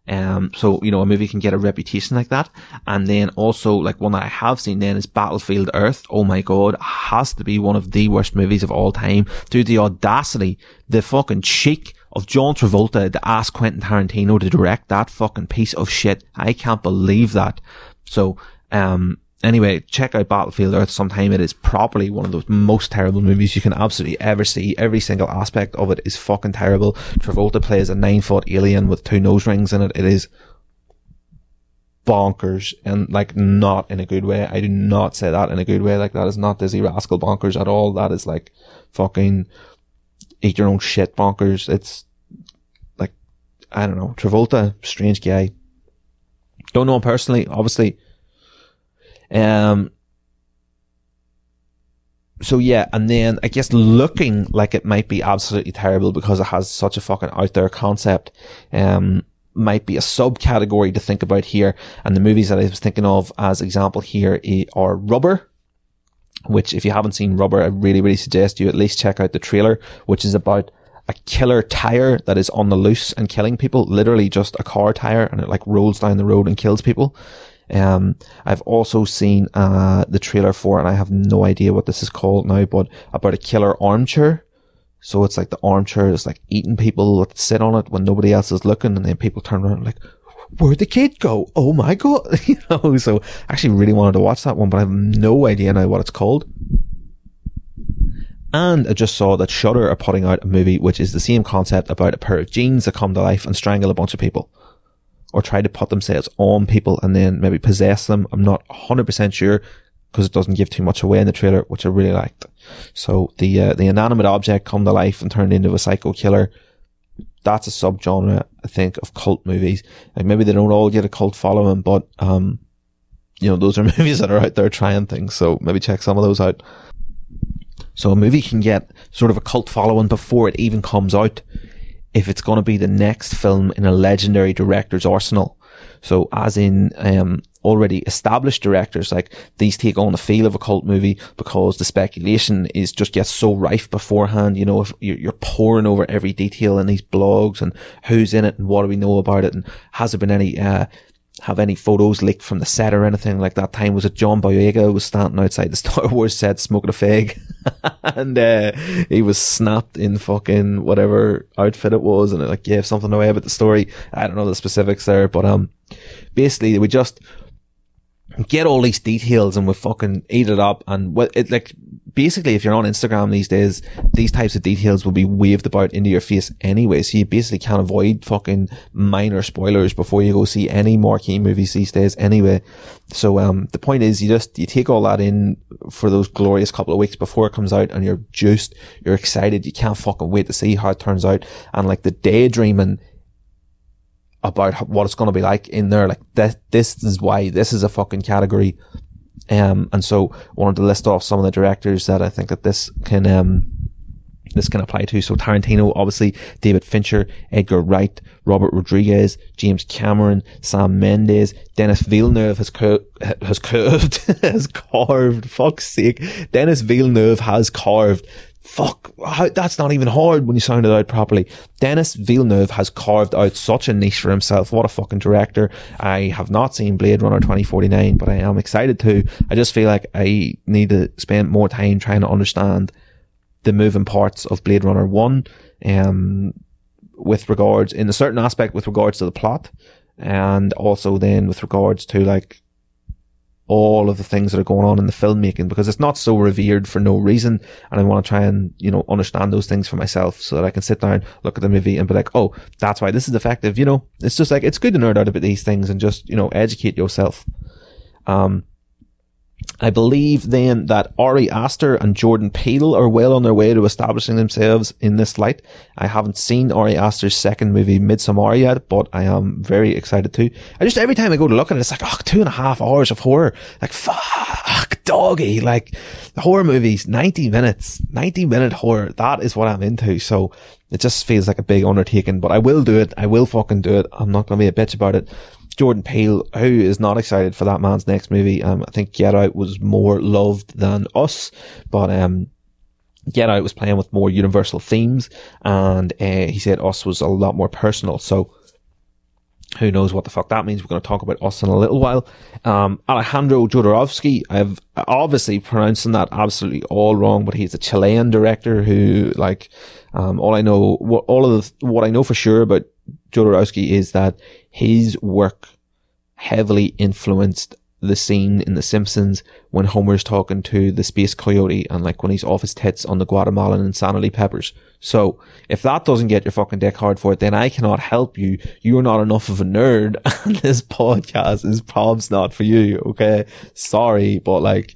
Um, so, you know, a movie can get a reputation like that. And then also, like one that I have seen then is Battlefield Earth. Oh my god, has to be one of the worst movies of all time. Dude, the audacity, the fucking cheek of John Travolta to ask Quentin Tarantino to direct that fucking piece of shit. I can't believe that. So, um, anyway, check out Battlefield Earth sometime. It is properly one of those most terrible movies you can absolutely ever see. Every single aspect of it is fucking terrible. Travolta plays a nine foot alien with two nose rings in it. It is bonkers and like not in a good way. I do not say that in a good way. Like that is not Dizzee Rascal bonkers at all. That is like fucking eat your own shit bonkers. It's like, I don't know, Travolta, strange guy. Don't know him personally, obviously. Um, so yeah, and then I guess looking like it might be absolutely terrible because it has such a fucking out there concept, um, might be a subcategory to think about here. And the movies that I was thinking of as example here are Rubber, which if you haven't seen Rubber, I really, really suggest you at least check out the trailer, which is about a killer tire that is on the loose and killing people, literally just a car tire and it like rolls down the road and kills people. Um, I've also seen, uh, the trailer for, and I have no idea what this is called now, but about a killer armchair. So it's like the armchair is like eating people that sit on it when nobody else is looking and then people turn around like, where'd the kid go? Oh my God. you know, so I actually really wanted to watch that one, but I have no idea now what it's called. And I just saw that Shudder are putting out a movie which is the same concept about a pair of jeans that come to life and strangle a bunch of people or try to put themselves on people and then maybe possess them. I'm not 100% sure because it doesn't give too much away in the trailer, which I really liked. So the, uh, the inanimate object come to life and turned into a psycho killer. That's a subgenre, I think, of cult movies. Like maybe they don't all get a cult following, but, um, you know, those are movies that are out there trying things. So maybe check some of those out. So a movie can get sort of a cult following before it even comes out if it's going to be the next film in a legendary director's arsenal. So as in, um, already established directors, like these take on the feel of a cult movie because the speculation is just gets so rife beforehand. You know, if you're pouring over every detail in these blogs and who's in it and what do we know about it and has there been any, uh, have any photos leaked from the set or anything like that. Time was it John Boyega was standing outside the Star Wars set smoking a fag. And uh, he was snapped in fucking whatever outfit it was. And it like gave something away about the story I don't know the specifics there but um basically we just get all these details and we fucking eat it up and what it like basically if you're on Instagram these days, these types of details will be waved about into your face anyway. So you basically can't avoid fucking minor spoilers before you go see any marquee movies these days anyway. So, um, the point is you just, you take all that in for those glorious couple of weeks before it comes out and you're juiced, you're excited, you can't fucking wait to see how it turns out. And like the daydreaming about what it's going to be like in there. Like this, this is why this is a fucking category. Um, and so I wanted to list off some of the directors that I think that this can, um, this can apply to. So Tarantino, obviously, David Fincher, Edgar Wright, Robert Rodriguez, James Cameron, Sam Mendes, Denis Villeneuve has cur- has curved, has carved, fuck's sake. Denis Villeneuve has carved fuck, how, that's not even hard when you sound it out properly. Denis Villeneuve has carved out such a niche for himself. What a fucking director. I have not seen Blade Runner 2049, but I am excited to. I just feel like I need to spend more time trying to understand the moving parts of Blade Runner 1, um, with regards, in a certain aspect with regards to the plot, and also then with regards to like all of the things that are going on in the filmmaking because it's not so revered for no reason. And I want to try and, you know, understand those things for myself so that I can sit down, look at the movie and be like, oh, that's why this is effective. You know, it's just like, it's good to nerd out about these things and just, you know, educate yourself. Um, I believe then that Ari Aster and Jordan Peele are well on their way to establishing themselves in this light. I haven't seen Ari Aster's second movie, Midsommar, yet, but I am very excited to. I just, every time I go to look at it, it's like, oh, two and a half hours of horror. Like, fuck, doggy. Like, horror movies, 90 minutes, 90 minute horror. That is what I'm into. So it just feels like a big undertaking, but I will do it. I will fucking do it. I'm not going to be a bitch about it. Jordan Peele, who is not excited for that man's next movie. Um, I think Get Out was more loved than Us, but um, Get Out was playing with more universal themes, and uh, he said Us was a lot more personal. So who knows what the fuck that means? We're going to talk about Us in a little while. Um, Alejandro Jodorowsky, I've obviously pronouncing that absolutely all wrong, but he's a Chilean director who, like, um, all I know, what all of the, what I know for sure about Jodorowsky is that his work heavily influenced the scene in The Simpsons when Homer's talking to the space coyote and like when he's off his tits on the Guatemalan insanity peppers. So if that doesn't get your fucking dick hard for it, then I cannot help you. You're not enough of a nerd and this podcast is probs not for you. Okay. Sorry, but like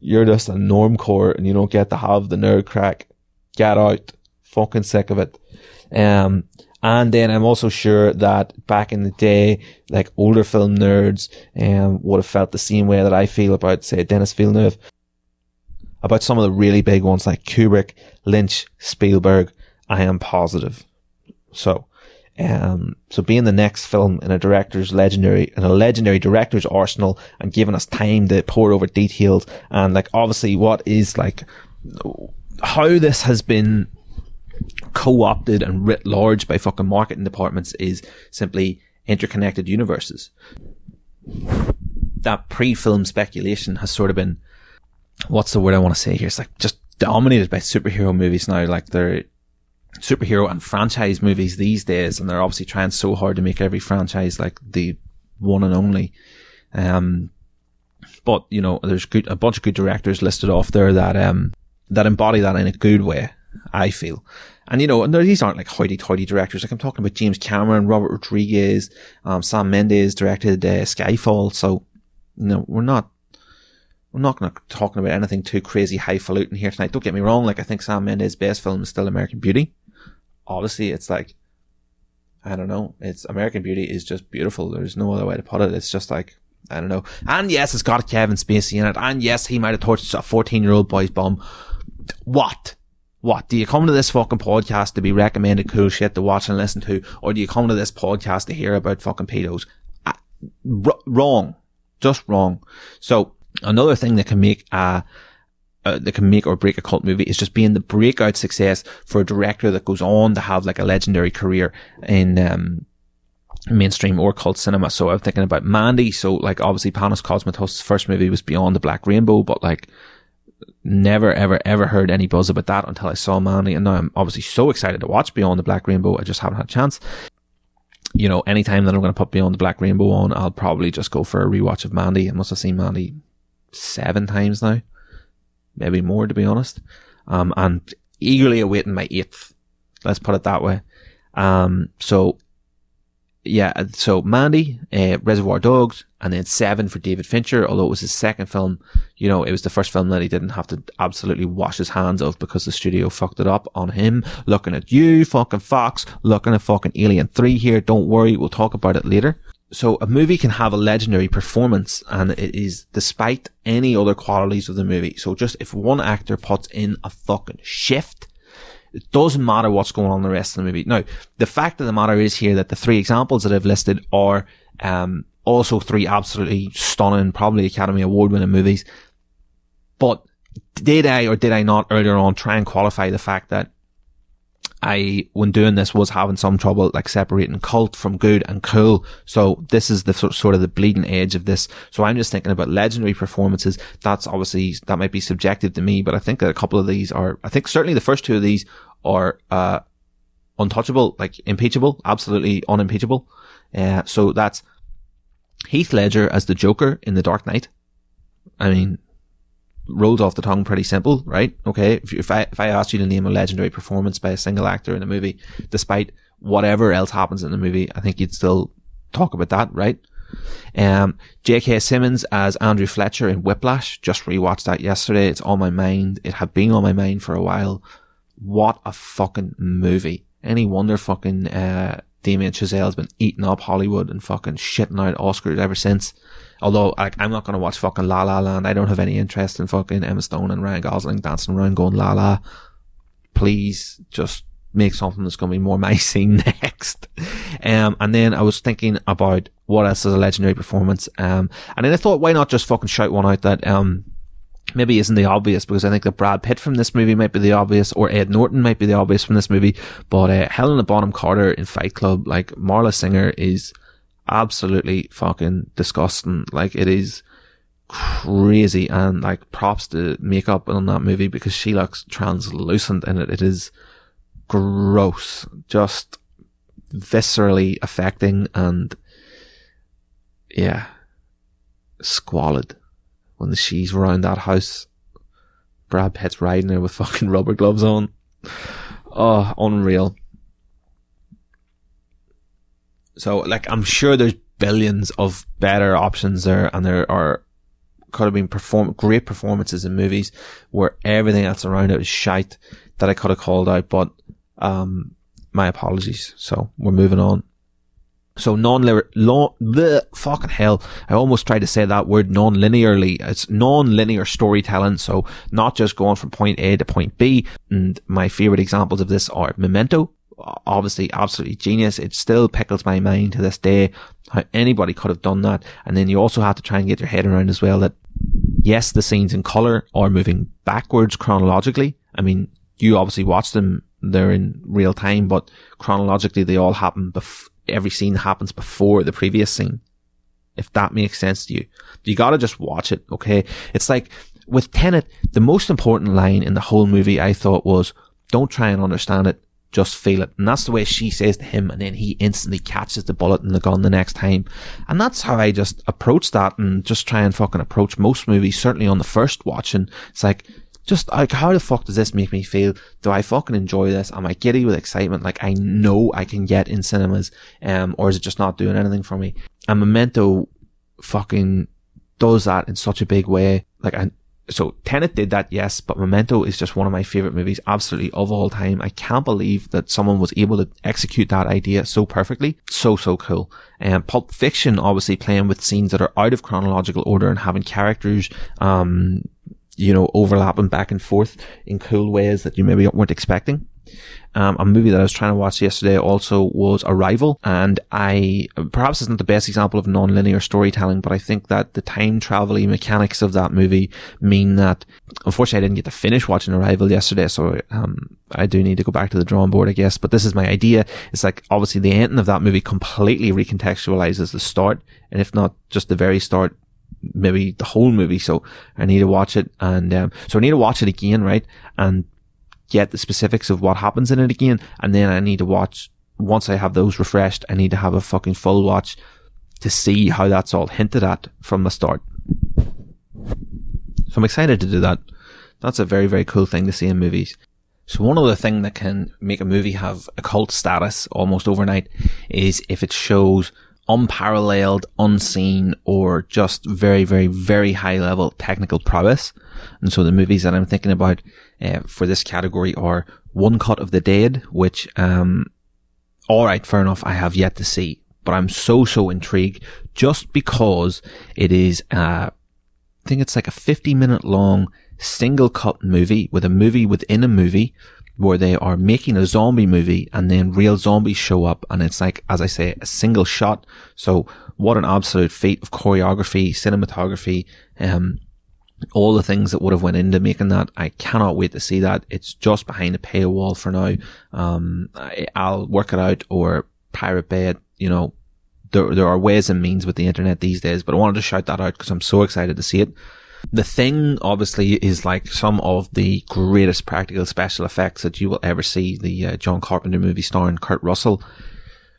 you're just a normcore and you don't get to have the nerd crack. Get out. Fucking sick of it. Um, and then I'm also sure that back in the day, like older film nerds, um, would have felt the same way that I feel about, say, Denis Villeneuve, about some of the really big ones like Kubrick, Lynch, Spielberg. I am positive. So, um, so being the next film in a director's legendary, in a legendary director's arsenal and giving us time to pour over details and like obviously what is like, how this has been co-opted and writ large by fucking marketing departments is simply interconnected universes. That pre-film speculation has sort of been, what's the word I want to say here? It's like just dominated by superhero movies now. Like they're superhero and franchise movies these days, and they're obviously trying so hard to make every franchise like the one and only. Um, but you know, there's good, a bunch of good directors listed off there that, um, that embody that in a good way. I feel. And you know, and these aren't like hoity-toity directors. Like I'm talking about James Cameron, Robert Rodriguez, um, Sam Mendes directed uh, Skyfall. So, you know, we're not, we're not going to talking about anything too crazy highfalutin here tonight. Don't get me wrong. Like I think Sam Mendes' best film is still American Beauty. Obviously, it's like, I don't know. It's American Beauty is just beautiful. There's no other way to put it. It's just like, I don't know. And yes, it's got Kevin Spacey in it. And yes, he might have torched a 14 year old boy's bum. What? What do you come to this fucking podcast to be recommended cool shit to watch and listen to, or do you come to this podcast to hear about fucking pedos? R- wrong, just wrong. So another thing that can make a uh, that can make or break a cult movie is just being the breakout success for a director that goes on to have like a legendary career in um, mainstream or cult cinema. So I'm thinking about Mandy. So like obviously Panos Cosmatos' first movie was Beyond the Black Rainbow, but like never ever ever heard any buzz about that until I saw Mandy, and now I'm obviously so excited to watch Beyond the Black Rainbow. I just haven't had a chance. You know, anytime that I'm going to put Beyond the Black Rainbow on, I'll probably just go for a rewatch of Mandy. I must have seen Mandy seven times now, maybe more to be honest. Um, and eagerly awaiting my eighth. Let's put it that way. Um, so yeah, so Mandy, uh, Reservoir Dogs, and then Seven for David Fincher. Although it was his second film, you know, it was the first film that he didn't have to absolutely wash his hands of because the studio fucked it up on him. Looking at you, fucking Fox. Looking at fucking Alien Three here. Don't worry, we'll talk about it later. So a movie can have a legendary performance and it is despite any other qualities of the movie. So just if one actor puts in a fucking shift, it doesn't matter what's going on in the rest of the movie. Now, the fact of the matter is here that the three examples that I've listed are, um, also three absolutely stunning, probably Academy Award winning movies. But did I or did I not earlier on try and qualify the fact that I, when doing this, was having some trouble like separating cult from good and cool. So this is the sort of the bleeding edge of this. So I'm just thinking about legendary performances. That's obviously, that might be subjective to me, but I think that a couple of these are, I think certainly the first two of these are, uh, untouchable, like impeachable, absolutely unimpeachable. Uh, so that's Heath Ledger as the Joker in The Dark Knight. I mean, rolls off the tongue pretty simple, right? Okay. If, if I, if I asked you to name a legendary performance by a single actor in a movie, despite whatever else happens in the movie, I think you'd still talk about that, right? Um, J.K. Simmons as Andrew Fletcher in Whiplash. Just rewatched that yesterday. It's on my mind. It had been on my mind for a while. What a fucking movie. Any wonder fucking, uh, Damien Chazelle's been eating up Hollywood and fucking shitting out Oscars ever since. Although, like, I'm not going to watch fucking La La Land. I don't have any interest in fucking Emma Stone and Ryan Gosling dancing around going La La. Please just make something that's going to be more my scene next. Um, and then I was thinking about what else is a legendary performance. Um, and then I thought, why not just fucking shout one out that, um, maybe isn't the obvious because I think that Brad Pitt from this movie might be the obvious or Ed Norton might be the obvious from this movie. But, uh, Helena Bonham Carter in Fight Club, like Marla Singer is absolutely fucking disgusting. Like it is crazy and like props to makeup on that movie because she looks translucent in it. It is gross, just viscerally affecting and yeah, squalid when she's around that house. Brad Pitt's riding her with fucking rubber gloves on. Oh, unreal. So, like, I'm sure there's billions of better options there, and there are could have been perform great performances in movies where everything else around it is shite that I could have called out, but um, my apologies. So we're moving on. So non-linear, the fucking hell. I almost tried to say that word non-linearly. It's non-linear storytelling. So not just going from point A to point B. And my favorite examples of this are Memento. Obviously, absolutely genius. It still pickles my mind to this day how anybody could have done that. And then you also have to try and get your head around as well that yes, the scenes in color are moving backwards chronologically. I mean, you obviously watch them. They're in real time, but chronologically they all happen bef- every scene happens before the previous scene. If that makes sense to you, you gotta just watch it. Okay. It's like with Tenet, the most important line in the whole movie I thought was, don't try and understand it. Just feel it. And that's the way she says to him. And then he instantly catches the bullet in the gun the next time. And that's how I just approach that and just try and fucking approach most movies. Certainly on the first watching, it's like, just like how the fuck does this make me feel? Do I fucking enjoy this? Am I giddy with excitement? Like I know I can get in cinemas, um, or is it just not doing anything for me? And Memento fucking does that in such a big way. Like I, so Tenet did that, yes, but Memento is just one of my favorite movies, absolutely of all time. I can't believe that someone was able to execute that idea so perfectly. So, so cool. And um, Pulp Fiction, obviously playing with scenes that are out of chronological order and having characters, um, you know, overlapping back and forth in cool ways that you maybe weren't expecting. Um, a movie that I was trying to watch yesterday also was Arrival, and I perhaps isn't the best example of non-linear storytelling, but I think that the time travel mechanics of that movie mean that unfortunately I didn't get to finish watching Arrival yesterday, so um, I do need to go back to the drawing board, I guess. But this is my idea. It's like obviously the ending of that movie completely recontextualizes the start, and if not just the very start, maybe the whole movie. So I need to watch it. And, um, so I need to watch it again, right? And get the specifics of what happens in it again. And then I need to watch, once I have those refreshed, I need to have a fucking full watch to see how that's all hinted at from the start. So I'm excited to do that. That's a very, very cool thing to see in movies. So one other thing that can make a movie have a cult status almost overnight is if it shows unparalleled, unseen, or just very, very, very high level technical prowess. And so the movies that I'm thinking about uh, for this category are One Cut of the Dead, which, um, all right, fair enough, I have yet to see, but I'm so, so intrigued just because it is, uh, I think it's like a 50 minute long single cut movie with a movie within a movie where they are making a zombie movie and then real zombies show up and it's like, as I say, a single shot. So what an absolute feat of choreography, cinematography, um, all the things that would have went into making that. I cannot wait to see that. It's just behind a paywall for now. Um, I, will work it out or pirate it, you know, there, there are ways and means with the internet these days, but I wanted to shout that out because I'm so excited to see it. The thing, obviously, is like some of the greatest practical special effects that you will ever see. The uh, John Carpenter movie starring Kurt Russell,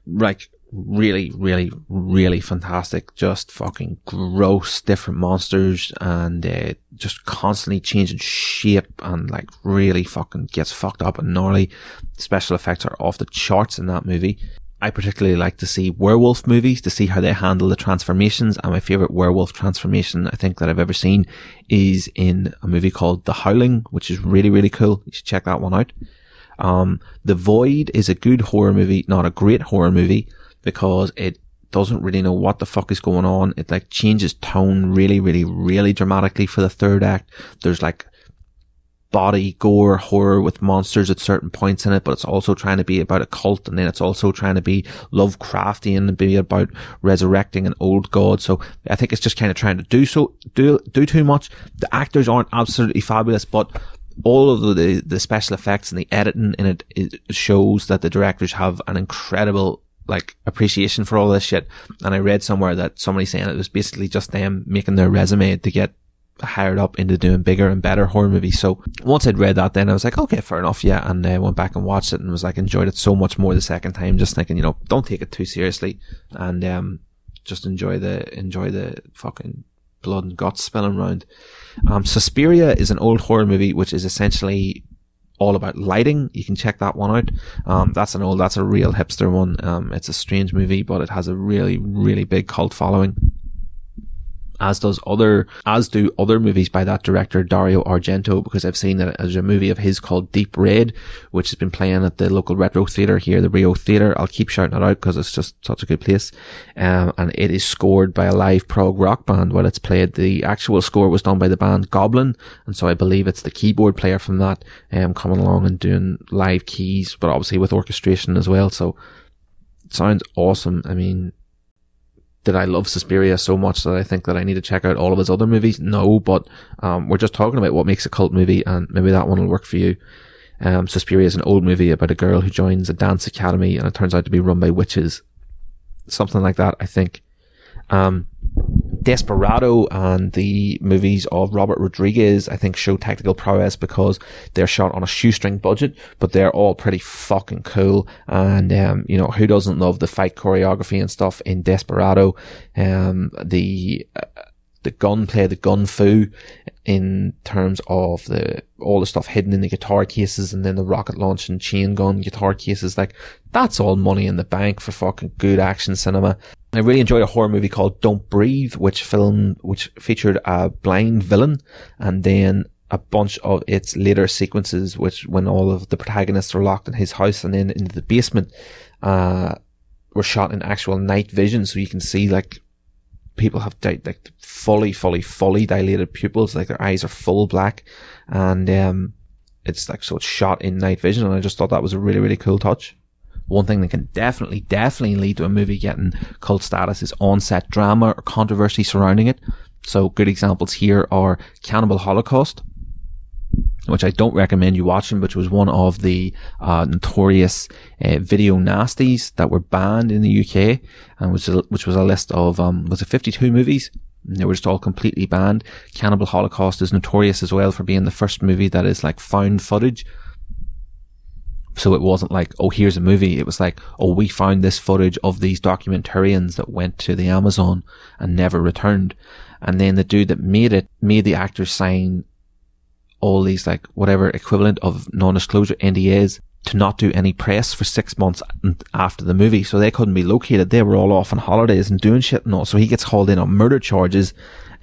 like really, really, really fantastic. Just fucking gross, different monsters, and uh, just constantly changing shape, and like really fucking gets fucked up and gnarly. Special effects are off the charts in that movie. I particularly like to see werewolf movies to see how they handle the transformations. And my favorite werewolf transformation I think that I've ever seen is in a movie called The Howling, which is really, really cool. You should check that one out. Um, The Void is a good horror movie, not a great horror movie because it doesn't really know what the fuck is going on. It like changes tone really, really, really dramatically for the third act. There's like body gore horror with monsters at certain points in it, but it's also trying to be about a cult and then it's also trying to be Lovecraftian and be about resurrecting an old god. So I think it's just kind of trying to do so, do, do too much. The actors aren't absolutely fabulous, but all of the, the special effects and the editing in it, it shows that the directors have an incredible like appreciation for all this shit. And I read somewhere that somebody saying it was basically just them making their resume to get hired up into doing bigger and better horror movies. So once I'd read that, then I was like, okay, fair enough, yeah. And I uh, went back and watched it and was like, enjoyed it so much more the second time. Just thinking, you know, don't take it too seriously and um, just enjoy the enjoy the fucking blood and guts spilling around. Um, Suspiria is an old horror movie which is essentially all about lighting. You can check that one out. Um, that's an old, that's a real hipster one. Um, it's a strange movie, but it has a really, really big cult following as does other, as do other movies by that director, Dario Argento, because I've seen that there's a movie of his called Deep Red, which has been playing at the local retro theatre here, the Rio Theatre. I'll keep shouting it out because it's just such a good place. Um, and it is scored by a live prog rock band while it's played. The actual score was done by the band Goblin. And so I believe it's the keyboard player from that, um, coming along and doing live keys, but obviously with orchestration as well. So it sounds awesome. I mean, did I love Suspiria so much that I think that I need to check out all of his other movies? No, but um, we're just talking about what makes a cult movie, and maybe that one will work for you. Um, Suspiria is an old movie about a girl who joins a dance academy, and it turns out to be run by witches. Something like that, I think. Um, Desperado and the movies of Robert Rodriguez, I think, show technical prowess because they're shot on a shoestring budget, but they're all pretty fucking cool. And, um, you know, who doesn't love the fight choreography and stuff in Desperado? Um, the, uh, the gunplay, the gun fu in terms of the, all the stuff hidden in the guitar cases and then the rocket launch and chain gun guitar cases. Like, that's all money in the bank for fucking good action cinema. I really enjoyed a horror movie called Don't Breathe, which film, which featured a blind villain and then a bunch of its later sequences, which when all of the protagonists are locked in his house and then into the basement, uh, were shot in actual night vision. So you can see like people have di- like fully, fully, fully dilated pupils, like their eyes are full black and, um, it's like, so it's shot in night vision. And I just thought that was a really, really cool touch. One thing that can definitely, definitely lead to a movie getting cult status is on-set drama or controversy surrounding it. So good examples here are Cannibal Holocaust, which I don't recommend you watching, which was one of the uh, notorious uh, video nasties that were banned in the UK, and which, which was a list of um, was it 52 movies. They were just all completely banned. Cannibal Holocaust is notorious as well for being the first movie that is like found footage. So it wasn't like, oh, here's a movie. It was like, oh, we found this footage of these documentarians that went to the Amazon and never returned. And then the dude that made it made the actors sign all these like whatever equivalent of non-disclosure NDAs to not do any press for six months after the movie. So they couldn't be located. They were all off on holidays and doing shit and all. So he gets hauled in on murder charges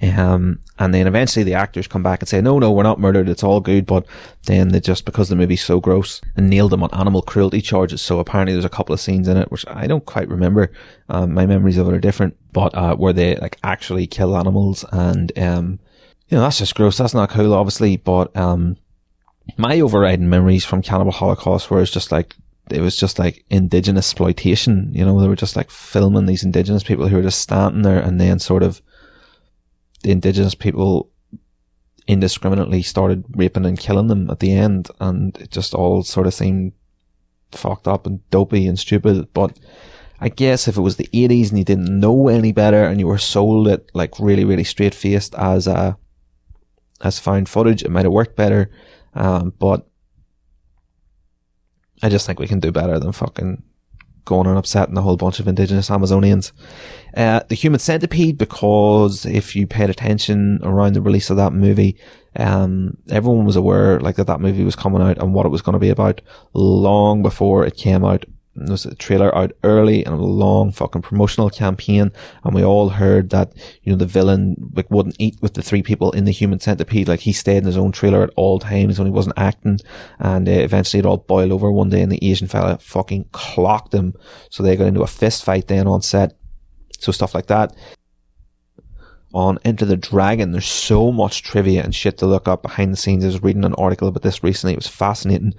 um, and then eventually the actors come back and say, no, no, we're not murdered. It's all good. But then they just, because the movie's so gross and nailed them on animal cruelty charges. So apparently there's a couple of scenes in it, which I don't quite remember. Um, my memories of it are different, but, uh, where they like actually kill animals and, um, you know, that's just gross. That's not cool, obviously, but, um, my overriding memories from Cannibal Holocaust were just like, it was just like indigenous exploitation. You know, they were just like filming these indigenous people who were just standing there and then sort of the indigenous people indiscriminately started raping and killing them at the end, and it just all sort of seemed fucked up and dopey and stupid. But I guess if it was the 80s and you didn't know any better and you were sold it like really, really straight faced as a, as found footage, it might have worked better. Um, but I just think we can do better than fucking going and upsetting a whole bunch of indigenous Amazonians. Uh, the Human Centipede, because if you paid attention around the release of that movie, um, everyone was aware like that that movie was coming out and what it was going to be about long before it came out was a trailer out early and a long fucking promotional campaign, and we all heard that you know the villain like wouldn't eat with the three people in the human centipede. Like he stayed in his own trailer at all times when he wasn't acting, and uh, eventually it all boiled over one day, and the Asian fella fucking clocked him. So they got into a fist fight then on set. So stuff like that. On Enter the Dragon, there's so much trivia and shit to look up behind the scenes. I was reading an article about this recently. It was fascinating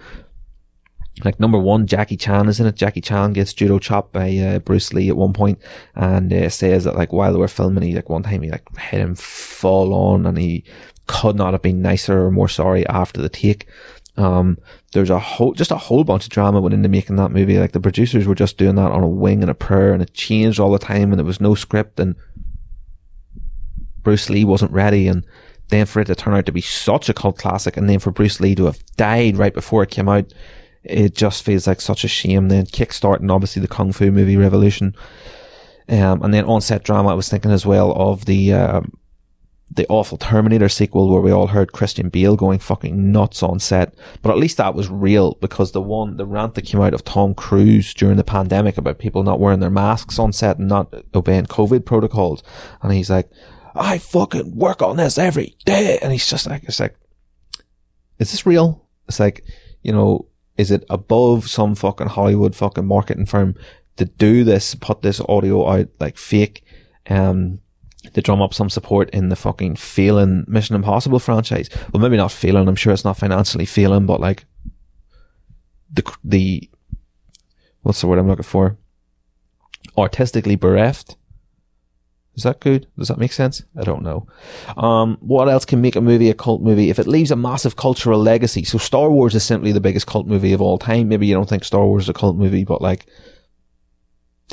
like number one, Jackie Chan is in it. Jackie Chan gets judo chopped by uh, Bruce Lee at one point, and uh, says that like while they were filming, he like one time he like hit him full on, and he could not have been nicer or more sorry after the take. Um, there's a whole, just a whole bunch of drama went into making that movie. Like the producers were just doing that on a wing and a prayer, and it changed all the time, and there was no script, and Bruce Lee wasn't ready, and then for it to turn out to be such a cult classic, and then for Bruce Lee to have died right before it came out it just feels like such a shame. Then kickstarting obviously the kung fu movie revolution, um, and then on set drama. I was thinking as well of the uh, the awful Terminator sequel where we all heard Christian Bale going fucking nuts on set. But at least that was real because the one, the rant that came out of Tom Cruise during the pandemic about people not wearing their masks on set and not obeying COVID protocols. And he's like, I fucking work on this every day. And he's just like, it's like, is this real? It's like, you know, is it above some fucking Hollywood fucking marketing firm to do this, put this audio out like fake, um, to drum up some support in the fucking failing Mission Impossible franchise. Well, maybe not failing. I'm sure it's not financially failing, but like the the what's the word I'm looking for? Artistically bereft. Is that good? Does that make sense? I don't know. Um, what else can make a movie a cult movie? If it leaves a massive cultural legacy. So Star Wars is simply the biggest cult movie of all time. Maybe you don't think Star Wars is a cult movie, but like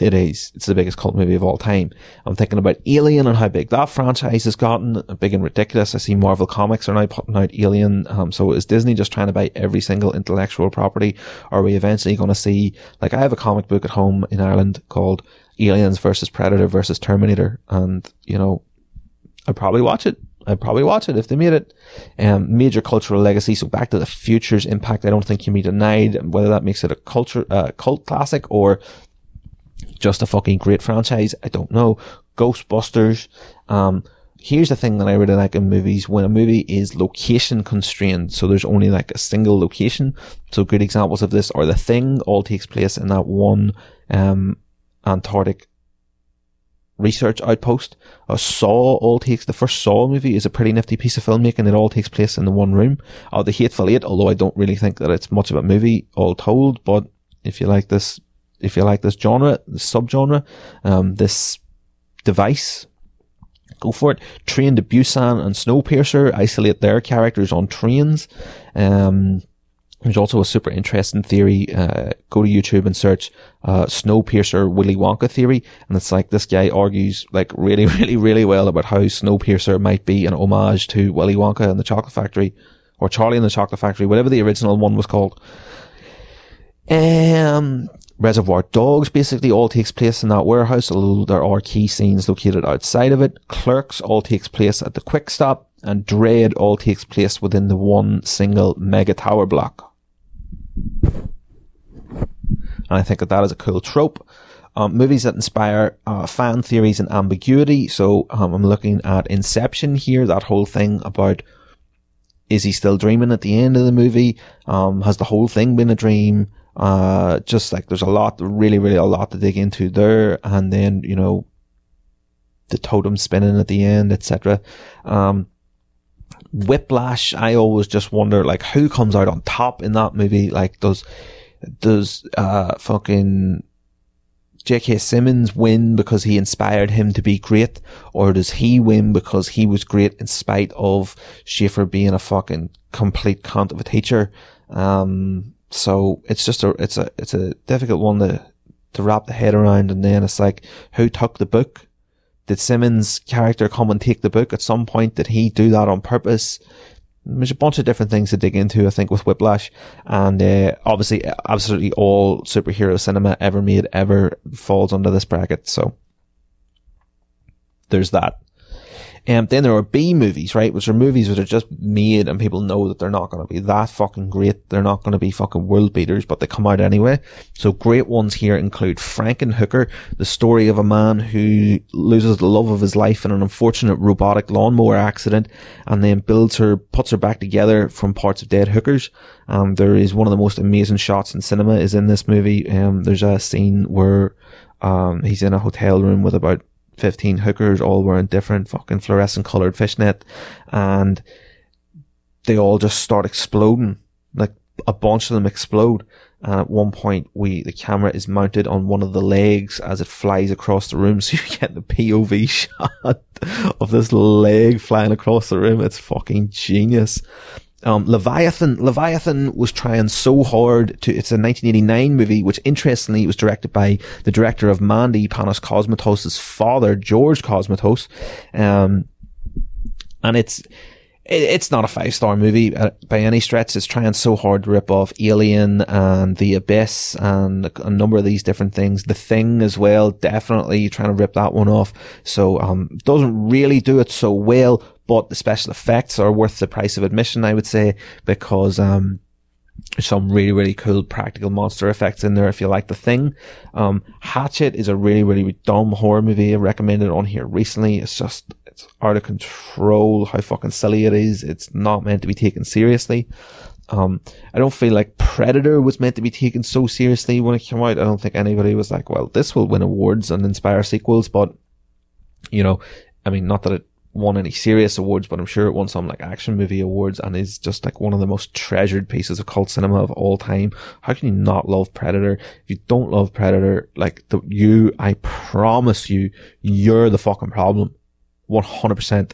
it is. It's the biggest cult movie of all time. I'm thinking about Alien and how big that franchise has gotten. Big and ridiculous. I see Marvel Comics are now putting out Alien. Um, so is Disney just trying to buy every single intellectual property? Are we eventually going to see, like, I have a comic book at home in Ireland called Aliens versus Predator versus Terminator. And, you know, I'd probably watch it. I'd probably watch it if they made it. Um, major cultural legacy. So back to the future's impact. I don't think can be denied. Whether that makes it a culture, uh, cult classic or just a fucking great franchise. I don't know. Ghostbusters. Um, here's the thing that I really like in movies when a movie is location constrained. So there's only like a single location. So good examples of this are The Thing all takes place in that one, um, Antarctic research outpost. A Saw all takes, the first Saw movie is a pretty nifty piece of filmmaking. It all takes place in the one room. Uh, The Hateful Eight, although I don't really think that it's much of a movie all told, but if you like this if you like this genre, this subgenre, um, this device, go for it. Train to Busan and Snowpiercer isolate their characters on trains. Um, there's also a super interesting theory. Uh, go to YouTube and search uh, Snowpiercer Willy Wonka theory, and it's like this guy argues like really, really, really well about how Snowpiercer might be an homage to Willy Wonka and the Chocolate Factory, or Charlie and the Chocolate Factory, whatever the original one was called. Um, Reservoir Dogs basically all takes place in that warehouse, although there are key scenes located outside of it. Clerks all takes place at the Quick Stop, and Dredd all takes place within the one single mega tower block. And I think that that is a cool trope. Um, movies that inspire uh, fan theories and ambiguity. So um, I'm looking at Inception here, that whole thing about is he still dreaming at the end of the movie? Um, has the whole thing been a dream? Uh, just like there's a lot, really, really a lot to dig into there. And then, you know, the totem spinning at the end, etc. Um, Whiplash, I always just wonder, like, who comes out on top in that movie? Like, does, does, uh, fucking J.K. Simmons win because he inspired him to be great? Or does he win because he was great in spite of Schaefer being a fucking complete cunt of a teacher? Um, so it's just a, it's a, it's a difficult one to, to wrap the head around. And then it's like, who took the book? Did Simmons' character come and take the book at some point? Did he do that on purpose? There's a bunch of different things to dig into, I think, with Whiplash. And, uh, obviously, absolutely all superhero cinema ever made ever falls under this bracket. So there's that. And um, then there are B movies, right? Which are movies that are just made and people know that they're not going to be that fucking great. They're not going to be fucking world beaters, but they come out anyway. So great ones here include Frankenhooker, the story of a man who loses the love of his life in an unfortunate robotic lawnmower accident and then builds her, puts her back together from parts of dead hookers. Um, there is one of the most amazing shots in cinema is in this movie. Um, there's a scene where, um, he's in a hotel room with about 15 hookers all wearing different fucking fluorescent colored fishnet and they all just start exploding. Like a bunch of them explode. And at one point we, the camera is mounted on one of the legs as it flies across the room. So you get the POV shot of this leg flying across the room. It's fucking genius. Um, Leviathan, Leviathan was trying so hard to, it's a 1989 movie, which interestingly was directed by the director of Mandy, Panos Cosmatos' father, George Cosmatos. Um, and it's, it's not a five star movie uh, by any stretch. It's trying so hard to rip off Alien and The Abyss and a number of these different things. The Thing as well, definitely trying to rip that one off. So, um, doesn't really do it so well, but the special effects are worth the price of admission, I would say, because, um, some really, really cool practical monster effects in there if you like the thing. Um, Hatchet is a really, really dumb horror movie. I recommended on here recently. It's just, it's out of control how fucking silly it is. It's not meant to be taken seriously. Um, I don't feel like Predator was meant to be taken so seriously when it came out. I don't think anybody was like, well, this will win awards and inspire sequels, but, you know, I mean, not that it won any serious awards, but I'm sure it won some like action movie awards and is just like one of the most treasured pieces of cult cinema of all time. How can you not love Predator? If you don't love Predator, like the, you, I promise you, you're the fucking problem. 100%.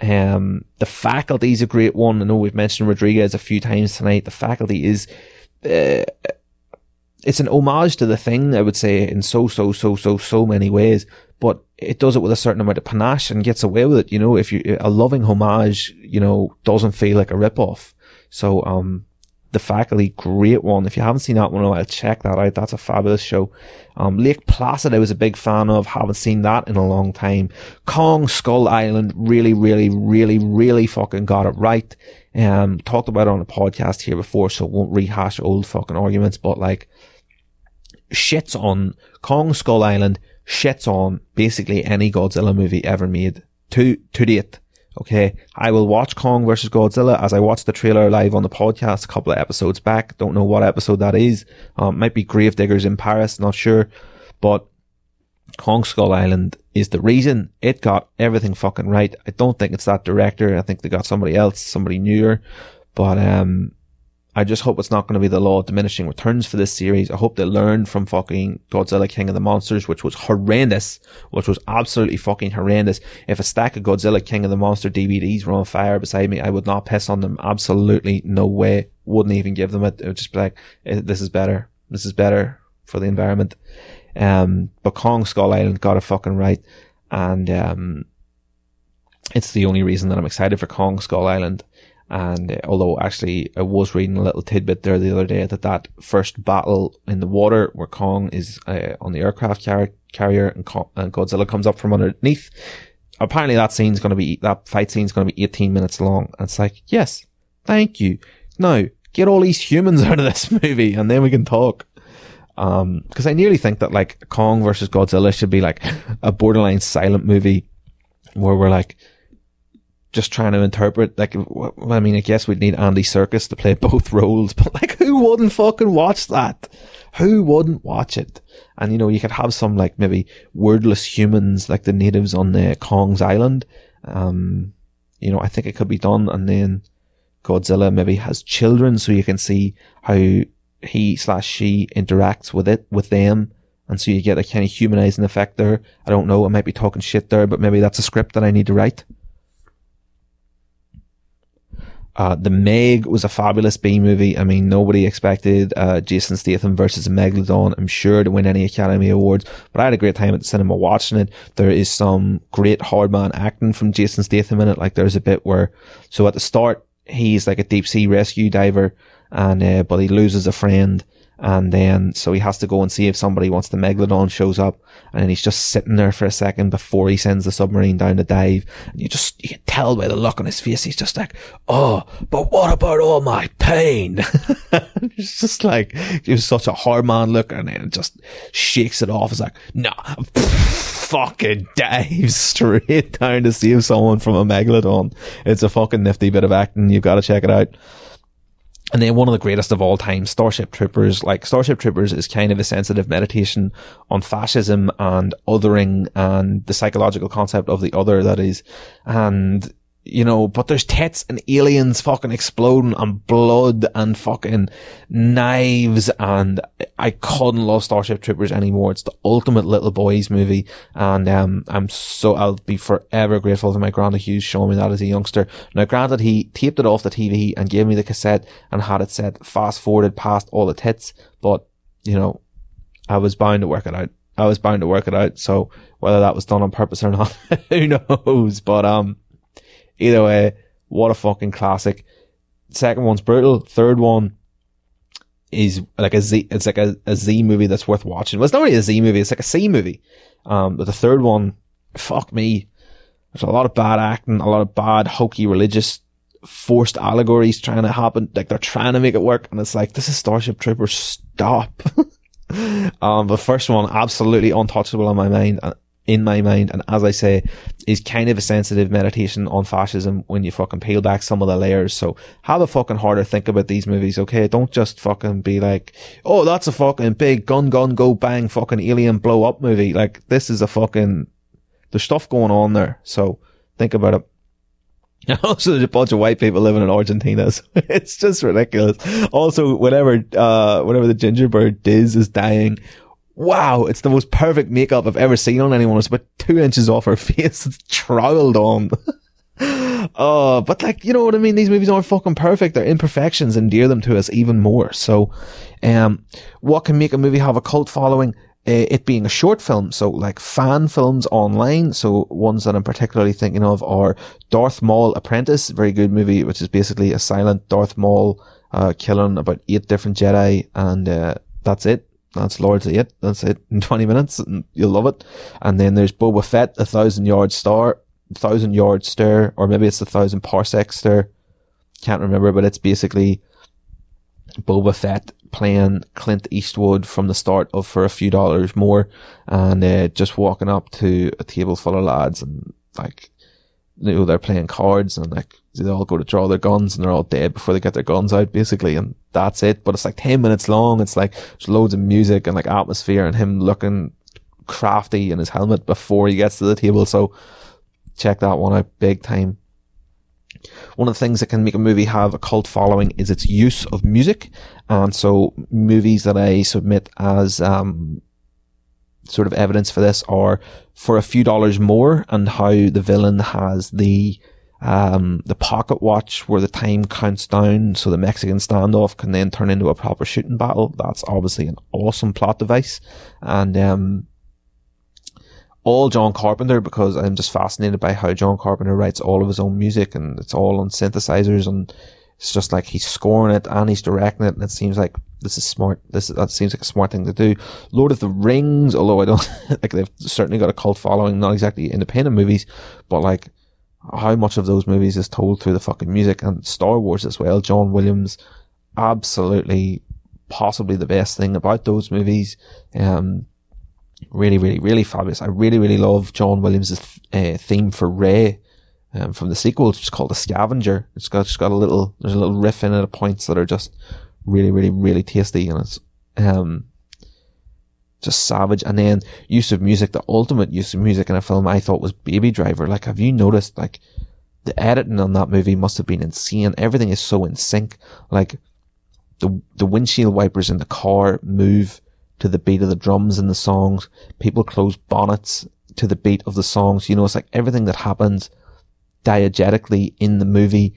Um, the faculty is a great one. I know we've mentioned Rodriguez a few times tonight. The faculty is, uh, it's an homage to the thing, I would say, in so, so, so, so, so many ways, but it does it with a certain amount of panache and gets away with it. You know, if you, a loving homage, you know, doesn't feel like a rip-off. So, um, the faculty, great one. If you haven't seen that one while, check that out. That's a fabulous show. Um, Lake Placid, I was a big fan of. Haven't seen that in a long time. Kong Skull Island, really, really, really, really fucking got it right. Um, talked about it on a podcast here before, so won't rehash old fucking arguments, but like, shits on Kong Skull Island, shits on basically any Godzilla movie ever made to, to date. Okay. I will watch Kong versus Godzilla as I watched the trailer live on the podcast a couple of episodes back. Don't know what episode that is. Um, might be Gravediggers in Paris. Not sure. But Kong Skull Island is the reason it got everything fucking right. I don't think it's that director. I think they got somebody else, somebody newer. But, um, I just hope it's not going to be the law of diminishing returns for this series. I hope they learn from fucking Godzilla King of the Monsters, which was horrendous, which was absolutely fucking horrendous. If a stack of Godzilla King of the Monster DVDs were on fire beside me, I would not piss on them. Absolutely no way. Wouldn't even give them it. It would just be like, eh, this is better. This is better for the environment. Um, but Kong Skull Island got it fucking right. And, um, it's the only reason that I'm excited for Kong Skull Island. And uh, although actually I was reading a little tidbit there the other day that that first battle in the water where Kong is uh, on the aircraft car- carrier and, and, Godzilla comes up from underneath, apparently that scene's going to be, that fight scene's going to be 18 minutes long. And it's like, yes, thank you. Now get all these humans out of this movie and then we can talk. Um, cause I nearly think that like Kong versus Godzilla should be like a borderline silent movie where we're like, just trying to interpret, like, I mean, I guess we'd need Andy Serkis to play both roles, but like, who wouldn't fucking watch that? Who wouldn't watch it? And you know, you could have some like maybe wordless humans, like the natives on the Kong's island. Um, you know, I think it could be done. And then Godzilla maybe has children, so you can see how he slash she interacts with it, with them. And so you get a kind of humanizing effect there. I don't know. I might be talking shit there, but maybe that's a script that I need to write. Uh, the Meg was a fabulous B movie. I mean, nobody expected uh, Jason Statham versus Megalodon, I'm sure, to win any Academy Awards, but I had a great time at the cinema watching it. There is some great hard man acting from Jason Statham in it. Like, there's a bit where, so at the start, he's like a deep sea rescue diver, and, uh, but he loses a friend, and then, so he has to go and see if somebody wants the Megalodon shows up. And then he's just sitting there for a second before he sends the submarine down to dive. And you just, you can tell by the look on his face. He's just like, Oh, but what about all my pain? it's just like, he was such a hard man look and then just shakes it off. It's like, nah, fucking dives straight down to save someone from a Megalodon. It's a fucking nifty bit of acting. You've got to check it out. And then one of the greatest of all time, Starship Troopers. Like Starship Troopers is kind of a sensitive meditation on fascism and othering and the psychological concept of the other that is. And you know, but there's tits and aliens fucking exploding and blood and fucking knives and I couldn't love Starship Troopers anymore. It's the ultimate little boys movie and um, I'm so, I'll be forever grateful to my granddad Hughes showing me that as a youngster. Now granted he taped it off the TV and gave me the cassette and had it set fast forwarded past all the tits, but you know, I was bound to work it out. I was bound to work it out. So whether that was done on purpose or not, who knows? But, um, Either way, what a fucking classic. Second one's brutal. Third one is like a Z, it's like a, a Z movie that's worth watching. Well, it's not really a Z movie, it's like a C movie. Um, but the third one, fuck me. There's a lot of bad acting, a lot of bad hokey religious forced allegories trying to happen. Like they're trying to make it work, and it's like this is Starship Troopers. Stop. um, the first one absolutely untouchable in my mind. Uh, in my mind, and as I say, is kind of a sensitive meditation on fascism when you fucking peel back some of the layers. So have a fucking harder think about these movies, okay? Don't just fucking be like, oh, that's a fucking big gun, gun, go bang, fucking alien blow up movie. Like this is a fucking there's stuff going on there. So think about it. Also, there's a bunch of white people living in Argentina. So it's just ridiculous. Also, whenever, uh, whenever the gingerbread Diz is dying, wow, it's the most perfect makeup I've ever seen on anyone. It's about two inches off her face. It's troweled on. Oh, but like, you know what I mean? These movies aren't fucking perfect. Their imperfections endear them to us even more. So, um, what can make a movie have a cult following? uh, it being a short film, so like fan films online. So ones that I'm particularly thinking of are Darth Maul Apprentice, very good movie, which is basically a silent Darth Maul uh, killing about eight different Jedi, and uh, that's it. That's Lord's of Eight. That's it in 20 minutes, and you'll love it. And then there's Boba Fett, A Thousand Yard Star, Thousand Yard stir, or maybe it's a Thousand Parsec Stare. Can't remember, but it's basically Boba Fett playing Clint Eastwood from the start of for a few dollars more and uh, just walking up to a table full of lads and like you know they're playing cards and like they all go to draw their guns and they're all dead before they get their guns out basically and that's it. But it's like 10 minutes long. It's like there's loads of music and like atmosphere and him looking crafty in his helmet before he gets to the table. So check that one out big time. One of the things that can make a movie have a cult following is its use of music. And so movies that I submit as, um, sort of evidence for this are for a few dollars more and how the villain has the, um, the pocket watch where the time counts down so the Mexican standoff can then turn into a proper shooting battle. That's obviously an awesome plot device. And, um, all John Carpenter because I'm just fascinated by how John Carpenter writes all of his own music and it's all on synthesizers and it's just like he's scoring it and he's directing it and it seems like this is smart. This that seems like a smart thing to do. Lord of the Rings, although I don't like they've certainly got a cult following, not exactly independent movies, but like how much of those movies is told through the fucking music and Star Wars as well. John Williams, absolutely, possibly the best thing about those movies. Um, really, really, really fabulous. I really, really love John Williams' uh, theme for Rey um, from the sequel. It's called The Scavenger. It's got, it's got a little, there's a little riff in it at points that are just really, really, really tasty and it's, um, just savage. And then use of music, the ultimate use of music in a film I thought was Baby Driver. Like, have you noticed, like, the editing on that movie must have been insane. Everything is so in sync. Like, the, the windshield wipers in the car move to the beat of the drums in the songs. People close bonnets to the beat of the songs. You know, it's like everything that happens diegetically in the movie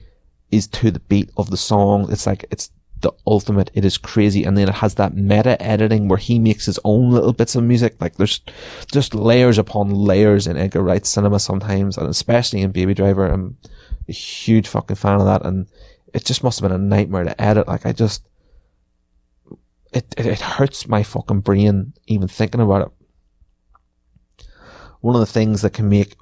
is to the beat of the song. It's like, it's the ultimate. It is crazy. And then it has that meta editing where he makes his own little bits of music. Like there's just layers upon layers in Edgar Wright cinema sometimes, and especially in Baby Driver. I'm a huge fucking fan of that. And it just must have been a nightmare to edit. Like I just, it, it, it hurts my fucking brain even thinking about it. One of the things that can make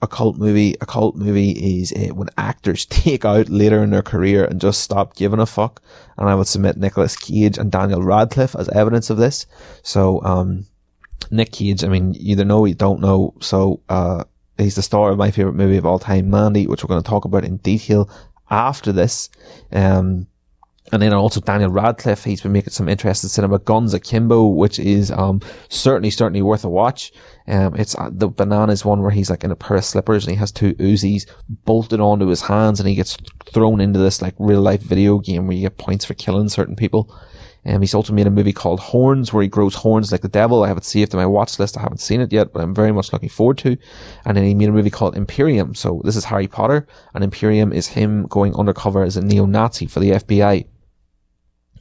a cult movie a cult movie is uh, when actors take out later in their career and just stop giving a fuck. And I would submit Nicolas Cage and Daniel Radcliffe as evidence of this. So, um, Nick Cage, I mean, either know or you don't know. So, uh, he's the star of my favorite movie of all time, Mandy, which we're going to talk about in detail after this. Um, and then also Daniel Radcliffe, he's been making some interesting cinema. Guns Akimbo, which is um, certainly certainly worth a watch. Um, it's uh, the bananas one where he's like in a pair of slippers and he has two Uzis bolted onto his hands and he gets thrown into this like real life video game where you get points for killing certain people. Um, he's also made a movie called Horns where he grows horns like the devil. I have it saved in my watch list. I haven't seen it yet, but I'm very much looking forward to. And then he made a movie called Imperium. So this is Harry Potter and Imperium is him going undercover as a neo-Nazi for the FBI.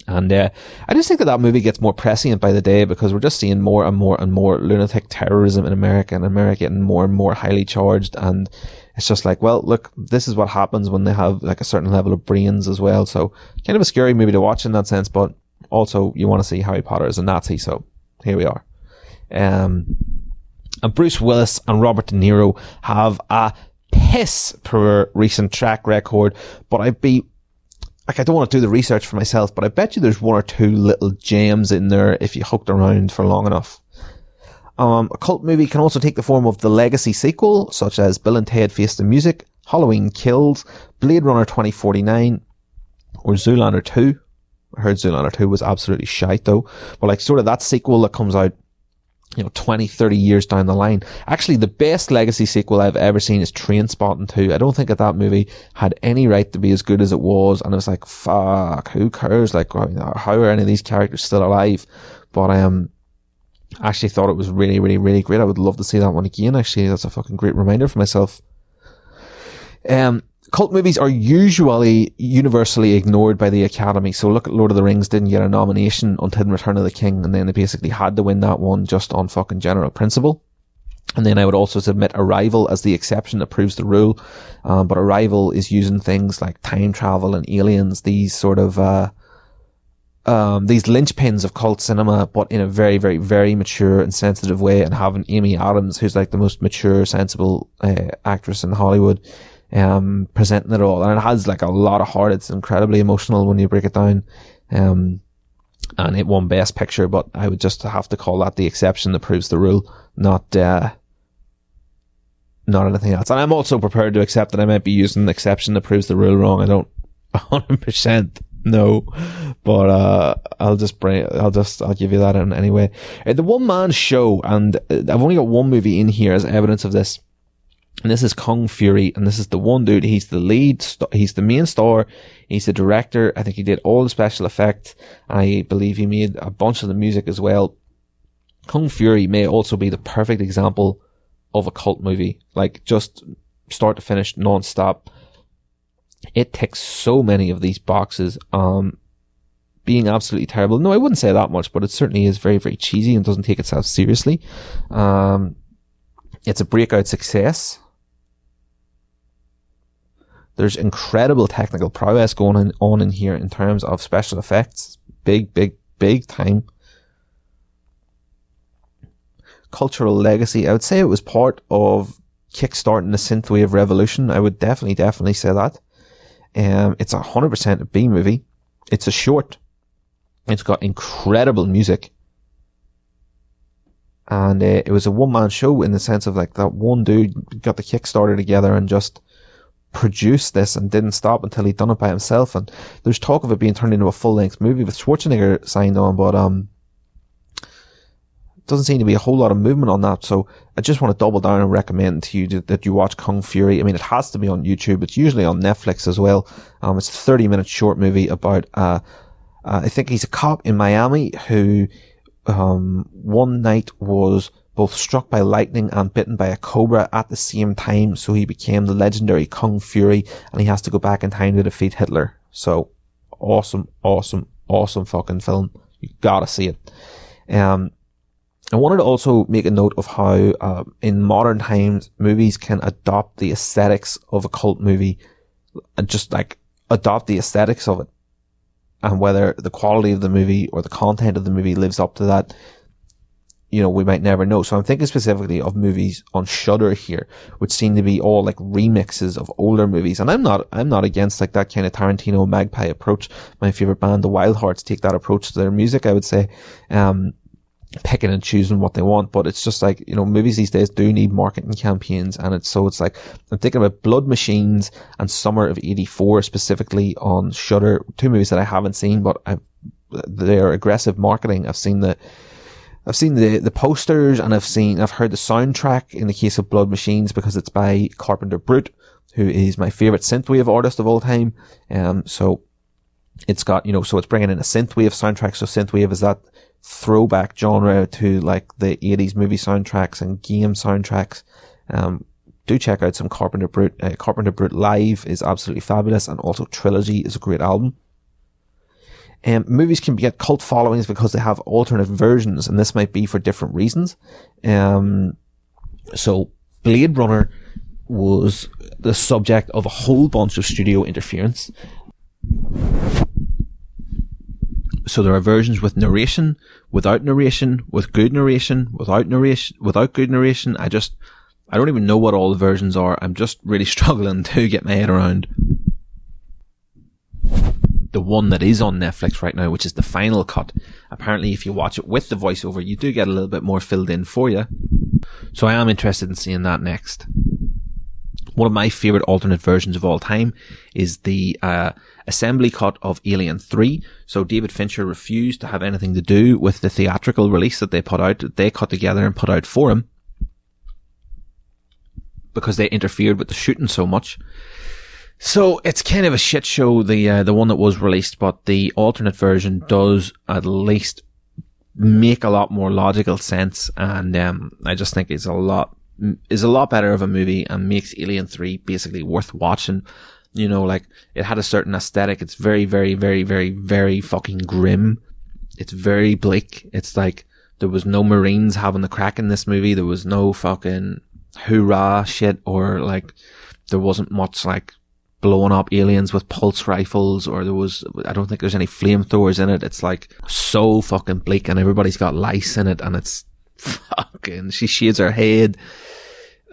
And uh, I just think that that movie gets more prescient by the day because we're just seeing more and more and more lunatic terrorism in America and America getting more and more highly charged. And it's just like, well, look, this is what happens when they have like a certain level of brains as well. So kind of a scary movie to watch in that sense, but also you want to see Harry Potter as a Nazi. So here we are. Um, And Bruce Willis and Robert De Niro have a piss per recent track record, but I'd be like I don't want to do the research for myself, but I bet you there's one or two little gems in there if you hooked around for long enough. Um, a cult movie can also take the form of the legacy sequel, such as Bill and Ted Face the Music, Halloween Kills, Blade Runner 2049, or Zoolander 2. I heard Zoolander 2 was absolutely shite though. But like sort of that sequel that comes out, you know, 20, 30 years down the line. Actually, the best legacy sequel I've ever seen is Trainspotting 2. I don't think that that movie had any right to be as good as it was. And it was like, fuck, who cares? Like, how are any of these characters still alive? But, I um, actually thought it was really, really, really great. I would love to see that one again. Actually, that's a fucking great reminder for myself. Um, cult movies are usually universally ignored by the Academy. So look at Lord of the Rings didn't get a nomination until Return of the King, and then they basically had to win that one just on fucking general principle. And then I would also submit Arrival as the exception that proves the rule. Um, but Arrival is using things like time travel and aliens, these sort of, uh, um, these linchpins of cult cinema, but in a very, very, very mature and sensitive way, and having Amy Adams, who's like the most mature, sensible uh, actress in Hollywood, um, presenting it all. And it has like a lot of heart. It's incredibly emotional when you break it down. Um, and it won Best Picture, but I would just have to call that the exception that proves the rule, not, uh, not anything else. And I'm also prepared to accept that I might be using the exception that proves the rule wrong. I don't 100% no, but uh, I'll just bring. I'll just. I'll give you that in anyway. Uh, the one man show, and uh, I've only got one movie in here as evidence of this. And this is Kung Fury, and this is the one dude. He's the lead. St- he's the main star. He's the director. I think he did all the special effects. I believe he made a bunch of the music as well. Kung Fury may also be the perfect example of a cult movie, like just start to finish, non-stop it ticks so many of these boxes. Um, being absolutely terrible. No, I wouldn't say that much, but it certainly is very, very cheesy and doesn't take itself seriously. Um, it's a breakout success. There's incredible technical prowess going on in here in terms of special effects. Big, big, big time. Cultural legacy. I would say it was part of kickstarting the synthwave revolution. I would definitely, definitely say that. Um, it's a hundred percent a B movie. It's a short. It's got incredible music. And uh, it was a one man show in the sense of like that one dude got the Kickstarter together and just produced this and didn't stop until he'd done it by himself. And there's talk of it being turned into a full length movie with Schwarzenegger signed on, but um, doesn't seem to be a whole lot of movement on that. So I just want to double down and recommend to you that you watch Kung Fury. I mean, it has to be on YouTube. It's usually on Netflix as well. Um, it's a 30 minute short movie about, uh, uh, I think he's a cop in Miami who, um, one night was both struck by lightning and bitten by a cobra at the same time. So he became the legendary Kung Fury and he has to go back in time to defeat Hitler. So awesome, awesome, awesome fucking film. You gotta see it. Um, I wanted to also make a note of how, uh, in modern times, movies can adopt the aesthetics of a cult movie and just like adopt the aesthetics of it. And whether the quality of the movie or the content of the movie lives up to that, you know, we might never know. So I'm thinking specifically of movies on Shudder here, which seem to be all like remixes of older movies. And I'm not, I'm not against like that kind of Tarantino magpie approach. My favorite band, the Wildhearts, take that approach to their music, I would say. Um, picking and choosing what they want, but it's just like, you know, movies these days do need marketing campaigns and it's so it's like, I'm thinking about Blood Machines and Summer of 84 specifically on Shudder, two movies that I haven't seen, but I've, they're aggressive marketing. I've seen the, I've seen the, the posters and I've seen, I've heard the soundtrack in the case of Blood Machines because it's by Carpenter Brut, who is my favorite synthwave artist of all time. Um, so it's got, you know, so it's bringing in a synthwave soundtrack. So synthwave is that throwback genre to like the 80s movie soundtracks and game soundtracks. Um, do check out some Carpenter Brut. Uh, Carpenter Brut Live is absolutely fabulous, and also Trilogy is a great album. Um, movies can get cult followings because they have alternate versions, and this might be for different reasons. Um, so Blade Runner was the subject of a whole bunch of studio interference So there are versions with narration, without narration, with good narration, without narration, without good narration. I just, I don't even know what all the versions are. I'm just really struggling to get my head around the one that is on Netflix right now, which is the final cut. Apparently, if you watch it with the voiceover, you do get a little bit more filled in for you. So I am interested in seeing that next. One of my favorite alternate versions of all time is the uh, assembly cut of Alien 3. So David Fincher refused to have anything to do with the theatrical release that they put out, that they cut together and put out for him because they interfered with the shooting so much. So it's kind of a shit show, the uh, the one that was released, but the alternate version does at least make a lot more logical sense, and um, I just think it's a lot is a lot better of a movie and makes Alien Three basically worth watching. You know, like it had a certain aesthetic. It's very, very, very, very, very fucking grim. It's very bleak. It's like there was no Marines having the crack in this movie. There was no fucking hoorah shit or like there wasn't much like blowing up aliens with pulse rifles or there was I don't think there's any flamethrowers in it. It's like so fucking bleak and everybody's got lice in it and it's fucking she shades her head.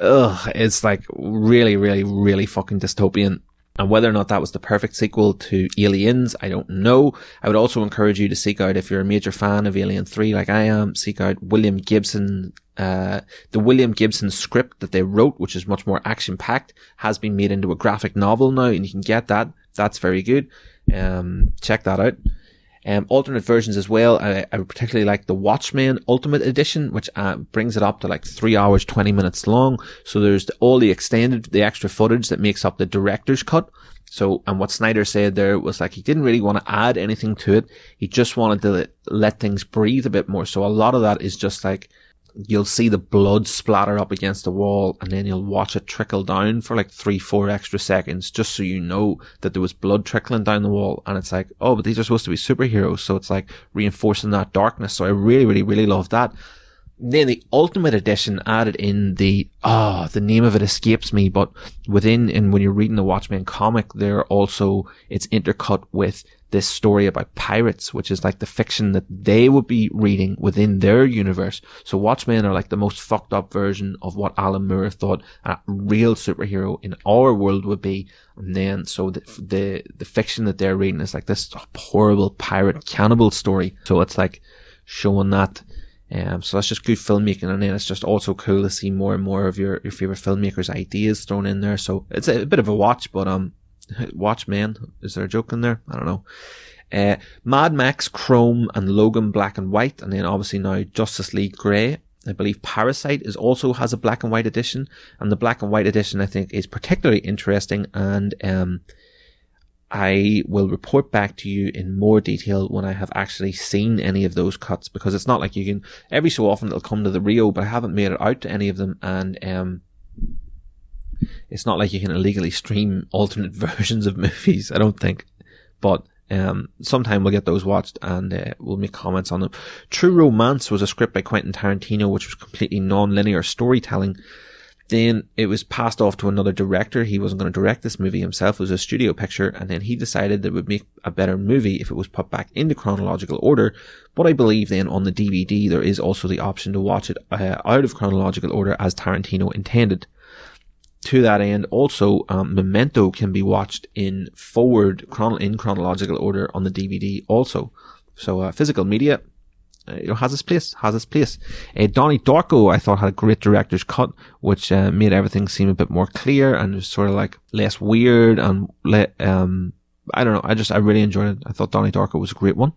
Ugh, it's like really, really, really fucking dystopian. And whether or not that was the perfect sequel to Aliens, I don't know. I would also encourage you to seek out, if you're a major fan of Alien 3 like I am, seek out William Gibson. Uh, the William Gibson script that they wrote, which is much more action packed, has been made into a graphic novel now, and you can get that. That's very good. Um, check that out. Um, alternate versions as well. I, I particularly like the Watchmen Ultimate Edition, which uh, brings it up to like three hours, 20 minutes long. So there's the, all the extended, the extra footage that makes up the director's cut. So, and what Snyder said there was like he didn't really want to add anything to it. He just wanted to let things breathe a bit more. So a lot of that is just like, you'll see the blood splatter up against the wall and then you'll watch it trickle down for like three, four extra seconds just so you know that there was blood trickling down the wall. And it's like, oh, but these are supposed to be superheroes. So it's like reinforcing that darkness. So I really, really, really love that. Then the Ultimate Edition added in the, ah, oh, the name of it escapes me, but within, and when you're reading the Watchmen comic, there also, it's intercut with this story about pirates, which is like the fiction that they would be reading within their universe. So Watchmen are like the most fucked up version of what Alan Moore thought a real superhero in our world would be. And then, so the, the, the fiction that they're reading is like this horrible pirate cannibal story. So it's like showing that. Um, so that's just good filmmaking, and then it's just also cool to see more and more of your, your favorite filmmakers' ideas thrown in there. So it's a, a bit of a watch, but um, Watchmen. Is there a joke in there? I don't know. Uh, Mad Max Chrome and Logan Black and White, and then obviously now Justice League Grey. I believe Parasite is also has a black and white edition, and the black and white edition I think is particularly interesting. And um, I will report back to you in more detail when I have actually seen any of those cuts, because it's not like you can every so often it'll come to the Rio, but I haven't made it out to any of them, and um, it's not like you can illegally stream alternate versions of movies. I don't think, but um, sometime we'll get those watched and uh, we'll make comments on them. True Romance was a script by Quentin Tarantino, which was completely non-linear storytelling. Then it was passed off to another director. He wasn't going to direct this movie himself. It was a studio picture. And then he decided that it would make a better movie if it was put back into chronological order. But I believe then on the DVD, there is also the option to watch it uh, out of chronological order as Tarantino intended to that end, also, um, Memento can be watched in forward, chron- in chronological order on the DVD also. So, uh, physical media, uh, you know, has its place, has its place. Uh, Donnie Darko, I thought had a great director's cut, which, uh, made everything seem a bit more clear and was sort of like less weird and let, um, I don't know, I just, I really enjoyed it. I thought Donnie Darko was a great one.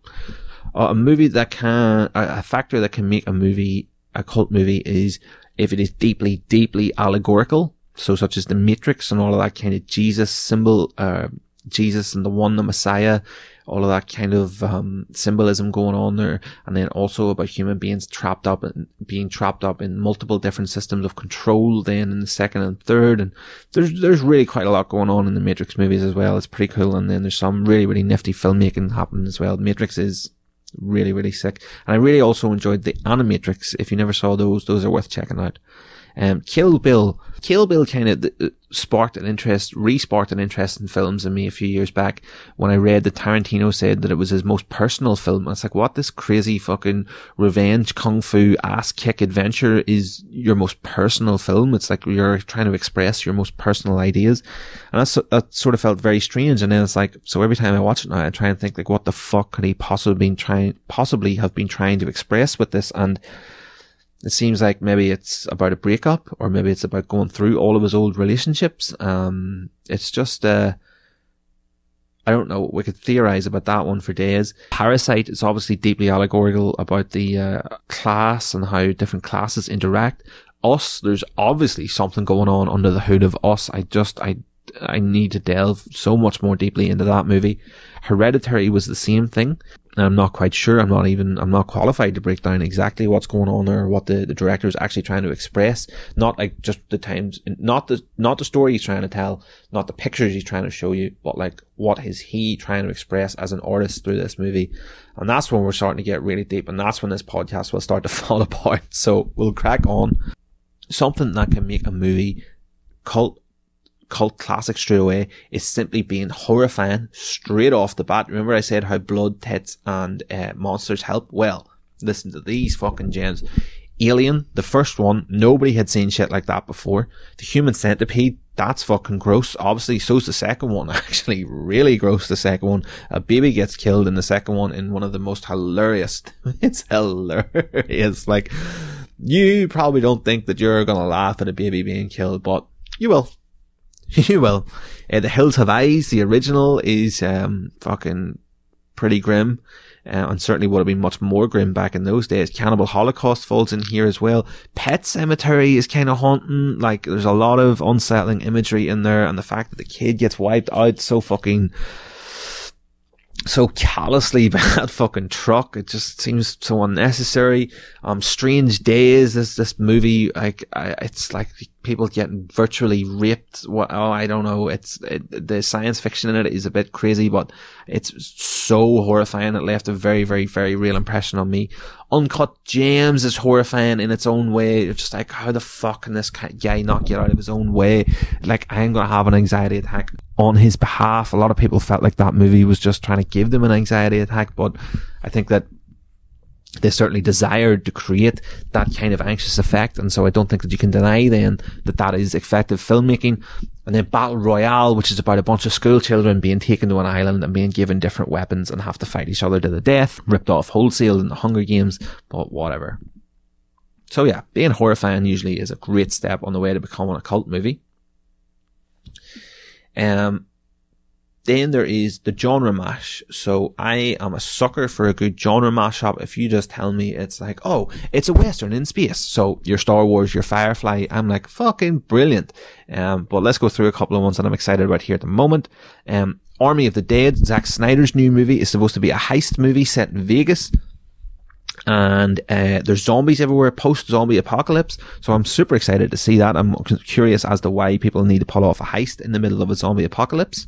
Uh, a movie that can, a, a factor that can make a movie, a cult movie is if it is deeply, deeply allegorical so such as the Matrix and all of that kind of Jesus symbol, uh, Jesus and the one, the Messiah, all of that kind of um, symbolism going on there, and then also about human beings trapped up and being trapped up in multiple different systems of control. Then in the second and third, and there's there's really quite a lot going on in the Matrix movies as well. It's pretty cool, and then there's some really really nifty filmmaking happening as well. Matrix is really really sick, and I really also enjoyed the Animatrix. If you never saw those, those are worth checking out. Um, Kill Bill, Kill Bill kind of uh, sparked an interest, re-sparked an interest in films in me a few years back when I read that Tarantino said that it was his most personal film. I was like, what this crazy fucking revenge kung fu ass kick adventure is your most personal film. It's like you're trying to express your most personal ideas. And that's, that sort of felt very strange. And then it's like, so every time I watch it now, I try and think like, what the fuck could he possibly been trying, possibly have been trying to express with this? And it seems like maybe it's about a breakup or maybe it's about going through all of his old relationships. Um, it's just, uh, I don't know. We could theorize about that one for days. Parasite is obviously deeply allegorical about the uh, class and how different classes interact. Us, there's obviously something going on under the hood of us. I just, I, I need to delve so much more deeply into that movie. Hereditary was the same thing. I'm not quite sure. I'm not even, I'm not qualified to break down exactly what's going on or what the, the director is actually trying to express. Not like just the times, not the, not the story he's trying to tell, not the pictures he's trying to show you, but like what is he trying to express as an artist through this movie. And that's when we're starting to get really deep and that's when this podcast will start to fall apart. So we'll crack on. Something that can make a movie cult cult classic straight away is simply being horrifying straight off the bat. Remember I said how blood, tits, and uh, monsters help? Well, listen to these fucking gems. Alien, the first one, nobody had seen shit like that before. The human centipede, that's fucking gross. Obviously, so's the second one. Actually, really gross, the second one. A baby gets killed in the second one in one of the most hilarious. it's hilarious. Like, you probably don't think that you're gonna laugh at a baby being killed, but you will. Will. Uh, the Hills Have Eyes, the original, is um, fucking pretty grim. Uh, and certainly would have been much more grim back in those days. Cannibal Holocaust falls in here as well. Pet Sematary is kind of haunting. Like, there's a lot of unsettling imagery in there, and the fact that the kid gets wiped out so fucking so callously by that fucking truck. It just seems so unnecessary. Um, Strange Days, this, this movie, like, I, it's like people getting virtually raped. What, oh, I don't know. It's, it, the science fiction in it is a bit crazy, but it's so horrifying. It left a very, very, very real impression on me. Uncut Gems is horrifying in its own way. It's just like, how the fuck can this guy not get out of his own way? Like, I'm gonna have an anxiety attack on his behalf. A lot of people felt like that movie was just trying to give them an anxiety attack, but I think that they certainly desired to create that kind of anxious effect. And so I don't think that you can deny then that that is effective filmmaking. And then Battle Royale, which is about a bunch of school children being taken to an island and being given different weapons and have to fight each other to the death, ripped off wholesale in the Hunger Games, but whatever. So yeah, being horrifying usually is a great step on the way to becoming a cult movie. Um, then there is the genre mash. So I am a sucker for a good genre mashup. If you just tell me it's like, oh, it's a western in space. So your Star Wars, your Firefly, I'm like, fucking brilliant. Um, but let's go through a couple of ones that I'm excited about here at the moment. Um, Army of the Dead, Zack Snyder's new movie is supposed to be a heist movie set in Vegas and uh, there's zombies everywhere post zombie apocalypse so i'm super excited to see that i'm curious as to why people need to pull off a heist in the middle of a zombie apocalypse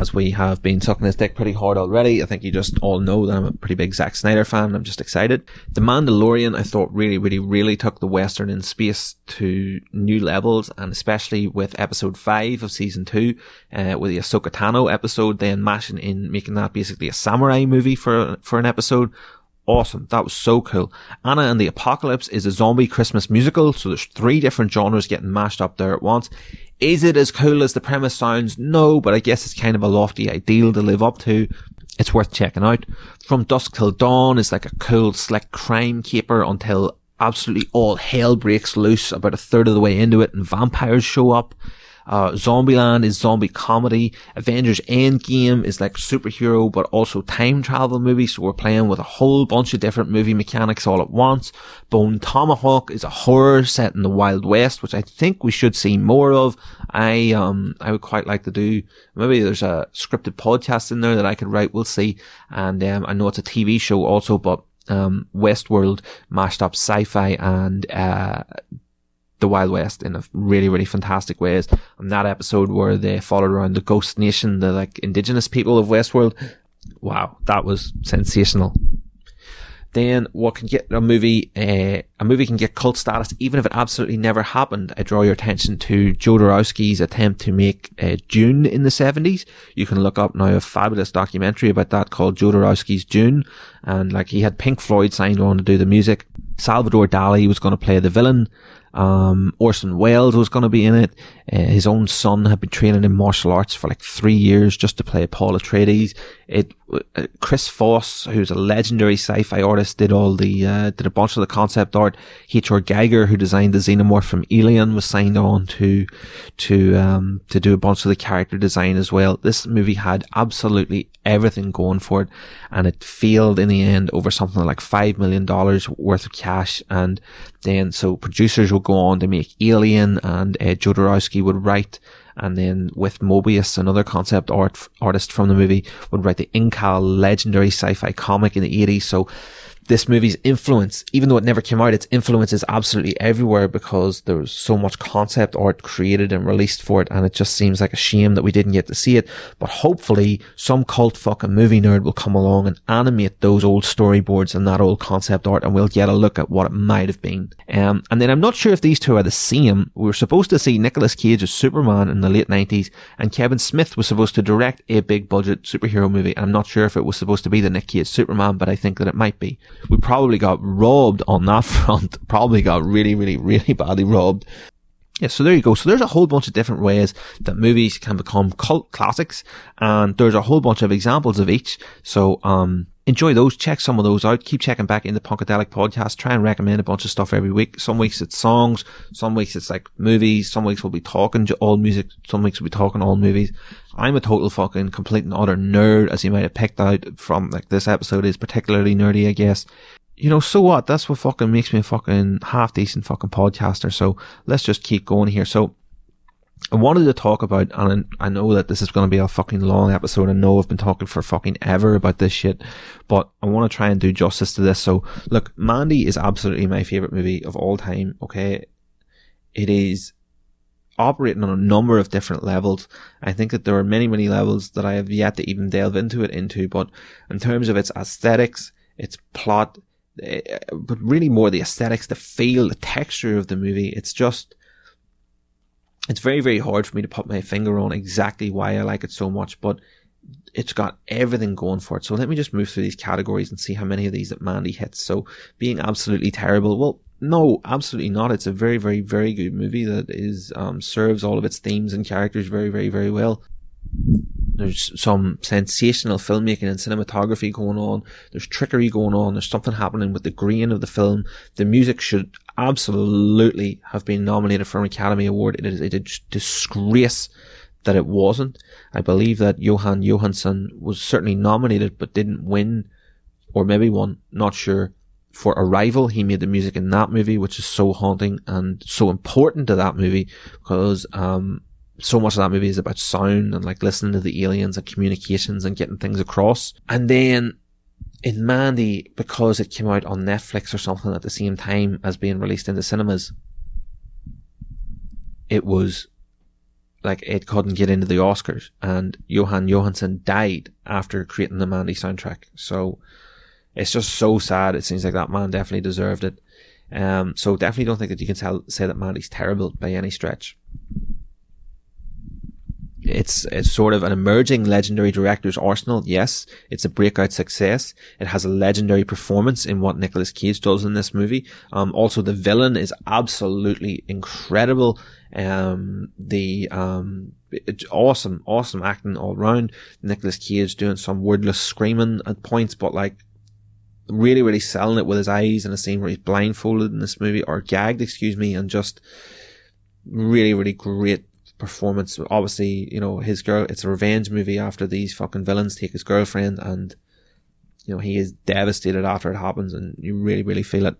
as we have been sucking his dick pretty hard already. I think you just all know that I'm a pretty big Zack Snyder fan. I'm just excited. The Mandalorian, I thought really, really, really took the Western in space to new levels, and especially with episode five of season two, uh, with the Ahsoka Tano episode, then mashing in, making that basically a samurai movie for, for an episode. Awesome. That was so cool. Anna and the Apocalypse is a zombie Christmas musical, so there's three different genres getting mashed up there at once. Is it as cool as the premise sounds? No, but I guess it's kind of a lofty ideal to live up to. It's worth checking out. From Dusk Till Dawn is like a cool, slick crime caper until absolutely all hell breaks loose about a third of the way into it and vampires show up. Uh, Zombieland is zombie comedy. Avengers Endgame is like superhero, but also time travel movie. So we're playing with a whole bunch of different movie mechanics all at once. Bone Tomahawk is a horror set in the Wild West, which I think we should see more of. I, um, I would quite like to do, maybe there's a scripted podcast in there that I could write. We'll see. And, um, I know it's a TV show also, but um, Westworld mashed up sci-fi and uh, the Wild West in a really, really fantastic ways. And that episode where they followed around the Ghost Nation, the like indigenous people of Westworld. Wow, that was sensational. then what can get a movie, uh, a movie can get cult status even if it absolutely never happened. I draw your attention to Jodorowsky's attempt to make uh, Dune in the 70s. You can look up now a fabulous documentary about that called Jodorowsky's Dune. And like he had Pink Floyd signed on to do the music. Salvador Dali was going to play the villain. Um, Orson Welles was going to be in it. Uh, his own son had been training in martial arts for like three years just to play Paul Atreides. It, uh, Chris Foss, who's a legendary sci-fi artist, did all the, uh, did a bunch of the concept art. H.R. Giger, who designed the xenomorph from Alien, was signed on to, to, um, to do a bunch of the character design as well. This movie had absolutely everything going for it and it failed in the end over something like five million dollars worth of cash and then so producers would go on to make Alien and uh, Jodorowsky would write and then with Moebius, another concept art artist from the movie, would write the Incal legendary sci-fi comic in the 80s. So this movie's influence, even though it never came out, its influence is absolutely everywhere because there was so much concept art created and released for it. And it just seems like a shame that we didn't get to see it. But hopefully some cult fucking movie nerd will come along and animate those old storyboards and that old concept art and we'll get a look at what it might have been. Um, and then I'm not sure if these two are the same. We were supposed to see Nicolas Cage as Superman in the late 90s and Kevin Smith was supposed to direct a big budget superhero movie. I'm not sure if it was supposed to be the Nick Cage Superman, but I think that it might be we probably got robbed on that front. Probably got really, really, really badly robbed. Yeah, so there you go. So there's a whole bunch of different ways that movies can become cult classics, and there's a whole bunch of examples of each. So, um, enjoy those. Check some of those out. Keep checking back in the Punkadelic podcast. Try and recommend a bunch of stuff every week. Some weeks it's songs. Some weeks it's like movies. Some weeks we'll be talking all music. Some weeks we'll be talking all movies. I'm a total fucking complete and utter nerd, as you might have picked out from like this episode is particularly nerdy, I guess. You know, so what? That's what fucking makes me a fucking half decent fucking podcaster. So let's just keep going here. So I wanted to talk about, and I know that this is going to be a fucking long episode. I know I've been talking for fucking ever about this shit, but I want to try and do justice to this. So, look, Mandy is absolutely my favorite movie of all time. Okay. It is operating on a number of different levels. I think that there are many, many levels that I have yet to even delve into it into, but in terms of its aesthetics, its plot, eh, but really more the aesthetics, the feel, the texture of the movie, it's just, it's very, very hard for me to put my finger on exactly why I like it so much, but it's got everything going for it. So let me just move through these categories and see how many of these that Mandy hits. So being absolutely terrible. Well, no, absolutely not. It's a very, very, very good movie that is, um, serves all of its themes and characters very, very, very well. There's some sensational filmmaking and cinematography going on. There's trickery going on. There's something happening with the grain of the film. The music should absolutely have been nominated for an Academy Award. It is a disgrace that it wasn't. I believe that Jóhann Jóhannsson was certainly nominated but didn't win, or maybe won, not sure. For Arrival, he made the music in that movie, which is so haunting and so important to that movie because, um, so much of that movie is about sound and like listening to the aliens and communications and getting things across. And then in Mandy, because it came out on Netflix or something at the same time as being released in the cinemas, it was like it couldn't get into the Oscars and Jóhann Jóhannsson died after creating the Mandy soundtrack. So it's just so sad. It seems like that man definitely deserved it. Um, so definitely don't think that you can tell, say that Mandy's terrible by any stretch it's it's sort of an emerging legendary director's arsenal. Yes, it's a breakout success. It has a legendary performance in what Nicolas Cage does in this movie. Um, also the villain is absolutely incredible. Um, the um, it's awesome, awesome acting all round. Nicolas Cage doing some wordless screaming at points, but like really, really selling it with his eyes in a scene where he's blindfolded in this movie or gagged, excuse me, and just really, really great performance. Obviously, you know, his girl, it's a revenge movie after these fucking villains take his girlfriend and, you know, he is devastated after it happens and you really, really feel it.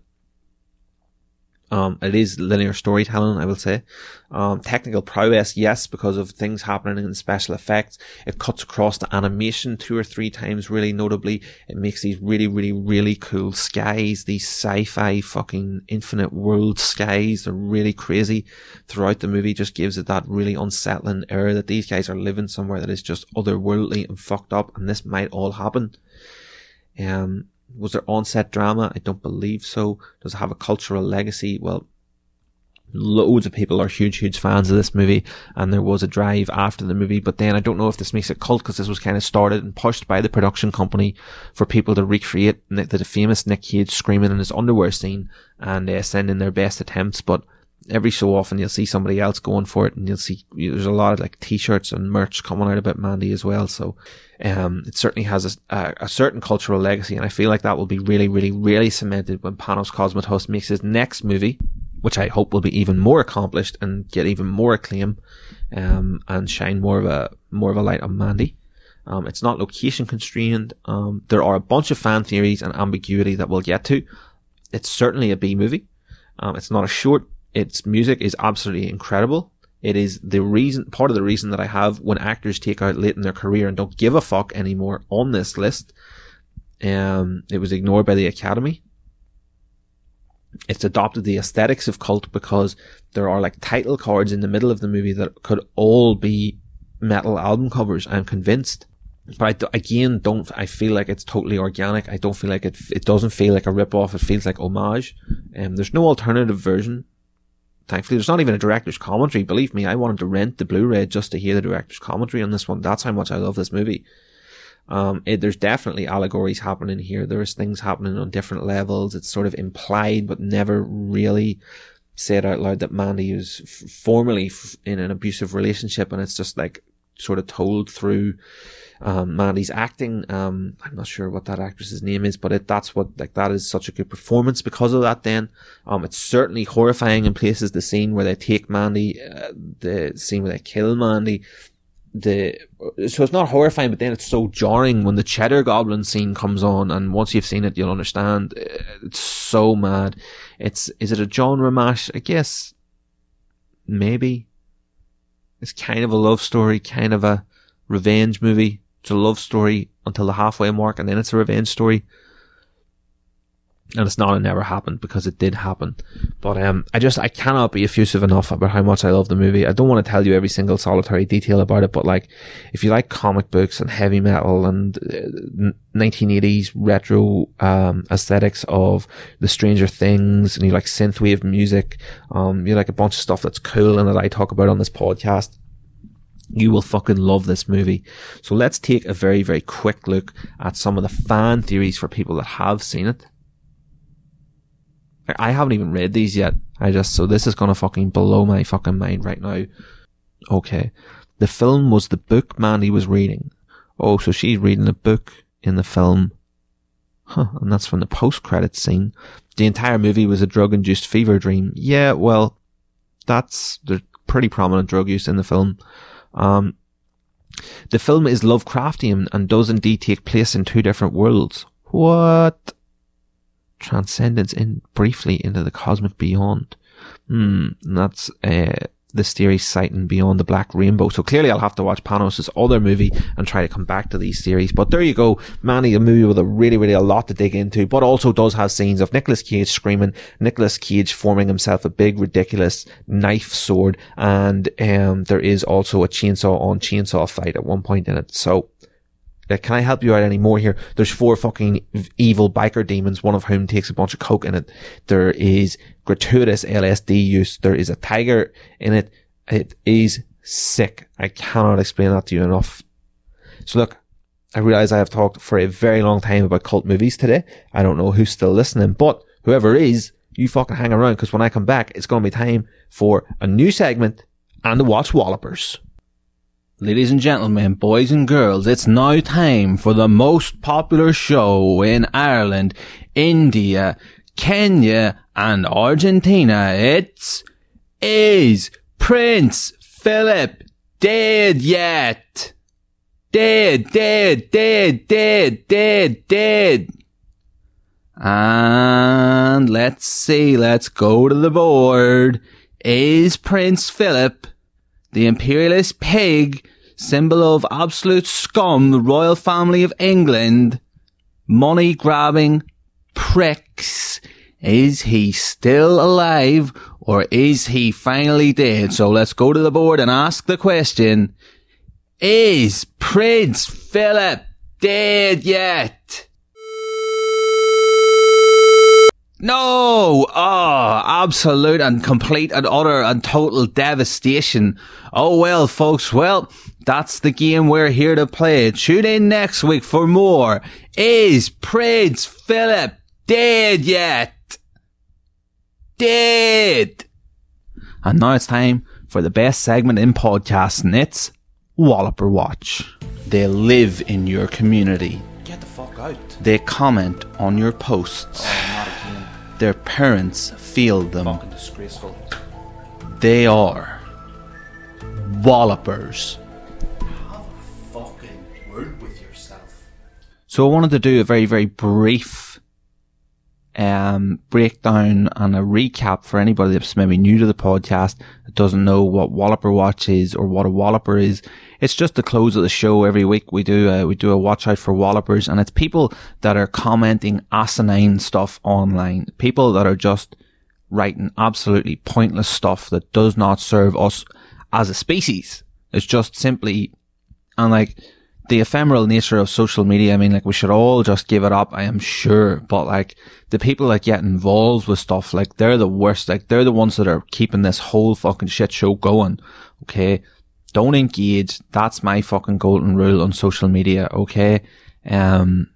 Um, it is linear storytelling, I will say. Um, technical prowess, yes, because of things happening in special effects. It cuts across the animation two or three times, really notably. It makes these really, really, really cool skies, these sci-fi fucking infinite world skies. They're really crazy throughout the movie. Just gives it that really unsettling air that these guys are living somewhere that is just otherworldly and fucked up, and this might all happen. Um, Was there on-set drama? I don't believe so. Does it have a cultural legacy? Well, loads of people are huge, huge fans of this movie, and there was a drive after the movie. But then I don't know if this makes it cult because this was kind of started and pushed by the production company for people to recreate the, the famous Nick Cage screaming in his underwear scene and uh, send their best attempts. But every so often you'll see somebody else going for it, and you'll see there's a lot of like t-shirts and merch coming out about Mandy as well. So um, it certainly has a, a, certain cultural legacy, and I feel like that will be really, really, really cemented when Panos Cosmatos makes his next movie, which I hope will be even more accomplished and get even more acclaim, um, and shine more of a more of a light on Mandy. Um, it's not location constrained. Um, there are a bunch of fan theories and ambiguity that we'll get to. It's certainly a B movie. Um, it's not a short. Its music is absolutely incredible. It is the reason, part of the reason that I have when actors take out late in their career and don't give a fuck anymore on this list. Um, it was ignored by the Academy. It's adopted the aesthetics of cult because there are like title cards in the middle of the movie that could all be metal album covers. I'm convinced. But I, again, don't, I feel like it's totally organic. I don't feel like it, it doesn't feel like a rip off. It feels like homage. Um, there's no alternative version thankfully there's not even a director's commentary. Believe me, I wanted to rent the Blu-ray just to hear the director's commentary on this one. That's how much I love this movie. Um, it, there's definitely allegories happening here. There's things happening on different levels. It's sort of implied, but never really said out loud that Mandy is f- formerly f- in an abusive relationship, and it's just like sort of told through um, Mandy's acting. Um, I'm not sure what that actress's name is, but it, that's what, like, that is such a good performance because of that then. Um, it's certainly horrifying in places, the scene where they take Mandy, uh, the scene where they kill Mandy, the, so it's not horrifying, but then it's so jarring when the cheddar goblin scene comes on, and once you've seen it, you'll understand. Uh, it's so mad. It's, is it a genre mash? I guess, maybe. It's kind of a love story, kind of a revenge movie. It's a love story until the halfway mark, and then it's a revenge story. And it's not, it never happened because it did happen. But, um, I just, I cannot be effusive enough about how much I love the movie. I don't want to tell you every single solitary detail about it, but like, if you like comic books and heavy metal and uh, 1980s retro, um, aesthetics of the Stranger Things and you like synthwave music, um, you like a bunch of stuff that's cool and that I talk about on this podcast, you will fucking love this movie. So let's take a very, very quick look at some of the fan theories for people that have seen it. I haven't even read these yet. I just, so this is gonna fucking blow my fucking mind right now. Okay. The film was the book Mandy was reading. Oh, so she's reading a book in the film. Huh, and that's from the post-credits scene. The entire movie was a drug-induced fever dream. Yeah, well, that's, there's pretty prominent drug use in the film. Um, the film is Lovecraftian and does indeed take place in two different worlds. What? Transcendence in briefly into the cosmic beyond. Hmm, that's uh, this theory citing beyond the black rainbow. So clearly I'll have to watch Panos' other movie and try to come back to these theories. But there you go. Mandy, a movie with a really, really a lot to dig into, but also does have scenes of Nicolas Cage screaming, Nicolas Cage forming himself a big, ridiculous knife sword. And, um, there is also a chainsaw on chainsaw fight at one point in it. So, uh, can I help you out any more here? There's four fucking evil biker demons, one of whom takes a bunch of coke in it. There is gratuitous LSD use. There is a tiger in it. It is sick. I cannot explain that to you enough. So look, I realize I have talked for a very long time about cult movies today. I don't know who's still listening, but whoever is, you fucking hang around because when I come back, it's going to be time for a new segment and the Watch Wallopers. Ladies and gentlemen, boys and girls, it's now time for the most popular show in Ireland, India, Kenya, and Argentina. It's Is Prince Philip dead yet? Dead, dead, dead, dead, dead, dead. And let's see, let's go to the board. Is Prince Philip, the imperialist pig, symbol of absolute scum, the royal family of England, money grabbing pricks, is he still alive or is he finally dead? So let's go to the board and ask the question. Is Prince Philip dead yet? No! Oh, absolute and complete and utter and total devastation. Oh well, folks, well, that's the game we're here to play. Tune in next week for more. Is Prince Philip dead yet? Dead! And now it's time for the best segment in podcasting. It's Walloper Watch. They live in your community. Get the fuck out. They comment on your posts. Their parents feel them. Fucking disgraceful. They are wallopers. Have a fucking word with yourself. So I wanted to do a very, very brief um, breakdown and a recap for anybody that's maybe new to the podcast that doesn't know what Walloper Watch is or what a Walloper is. It's just the close of the show every week. We do a, we do a watch out for Wallopers and it's people that are commenting asinine stuff online. People that are just writing absolutely pointless stuff that does not serve us as a species. It's just simply, and like, the ephemeral nature of social media, I mean, like, we should all just give it up, I am sure. But like, the people that get involved with stuff, like, they're the worst. Like, they're the ones that are keeping this whole fucking shit show going. Okay. Don't engage. That's my fucking golden rule on social media. Okay. Um,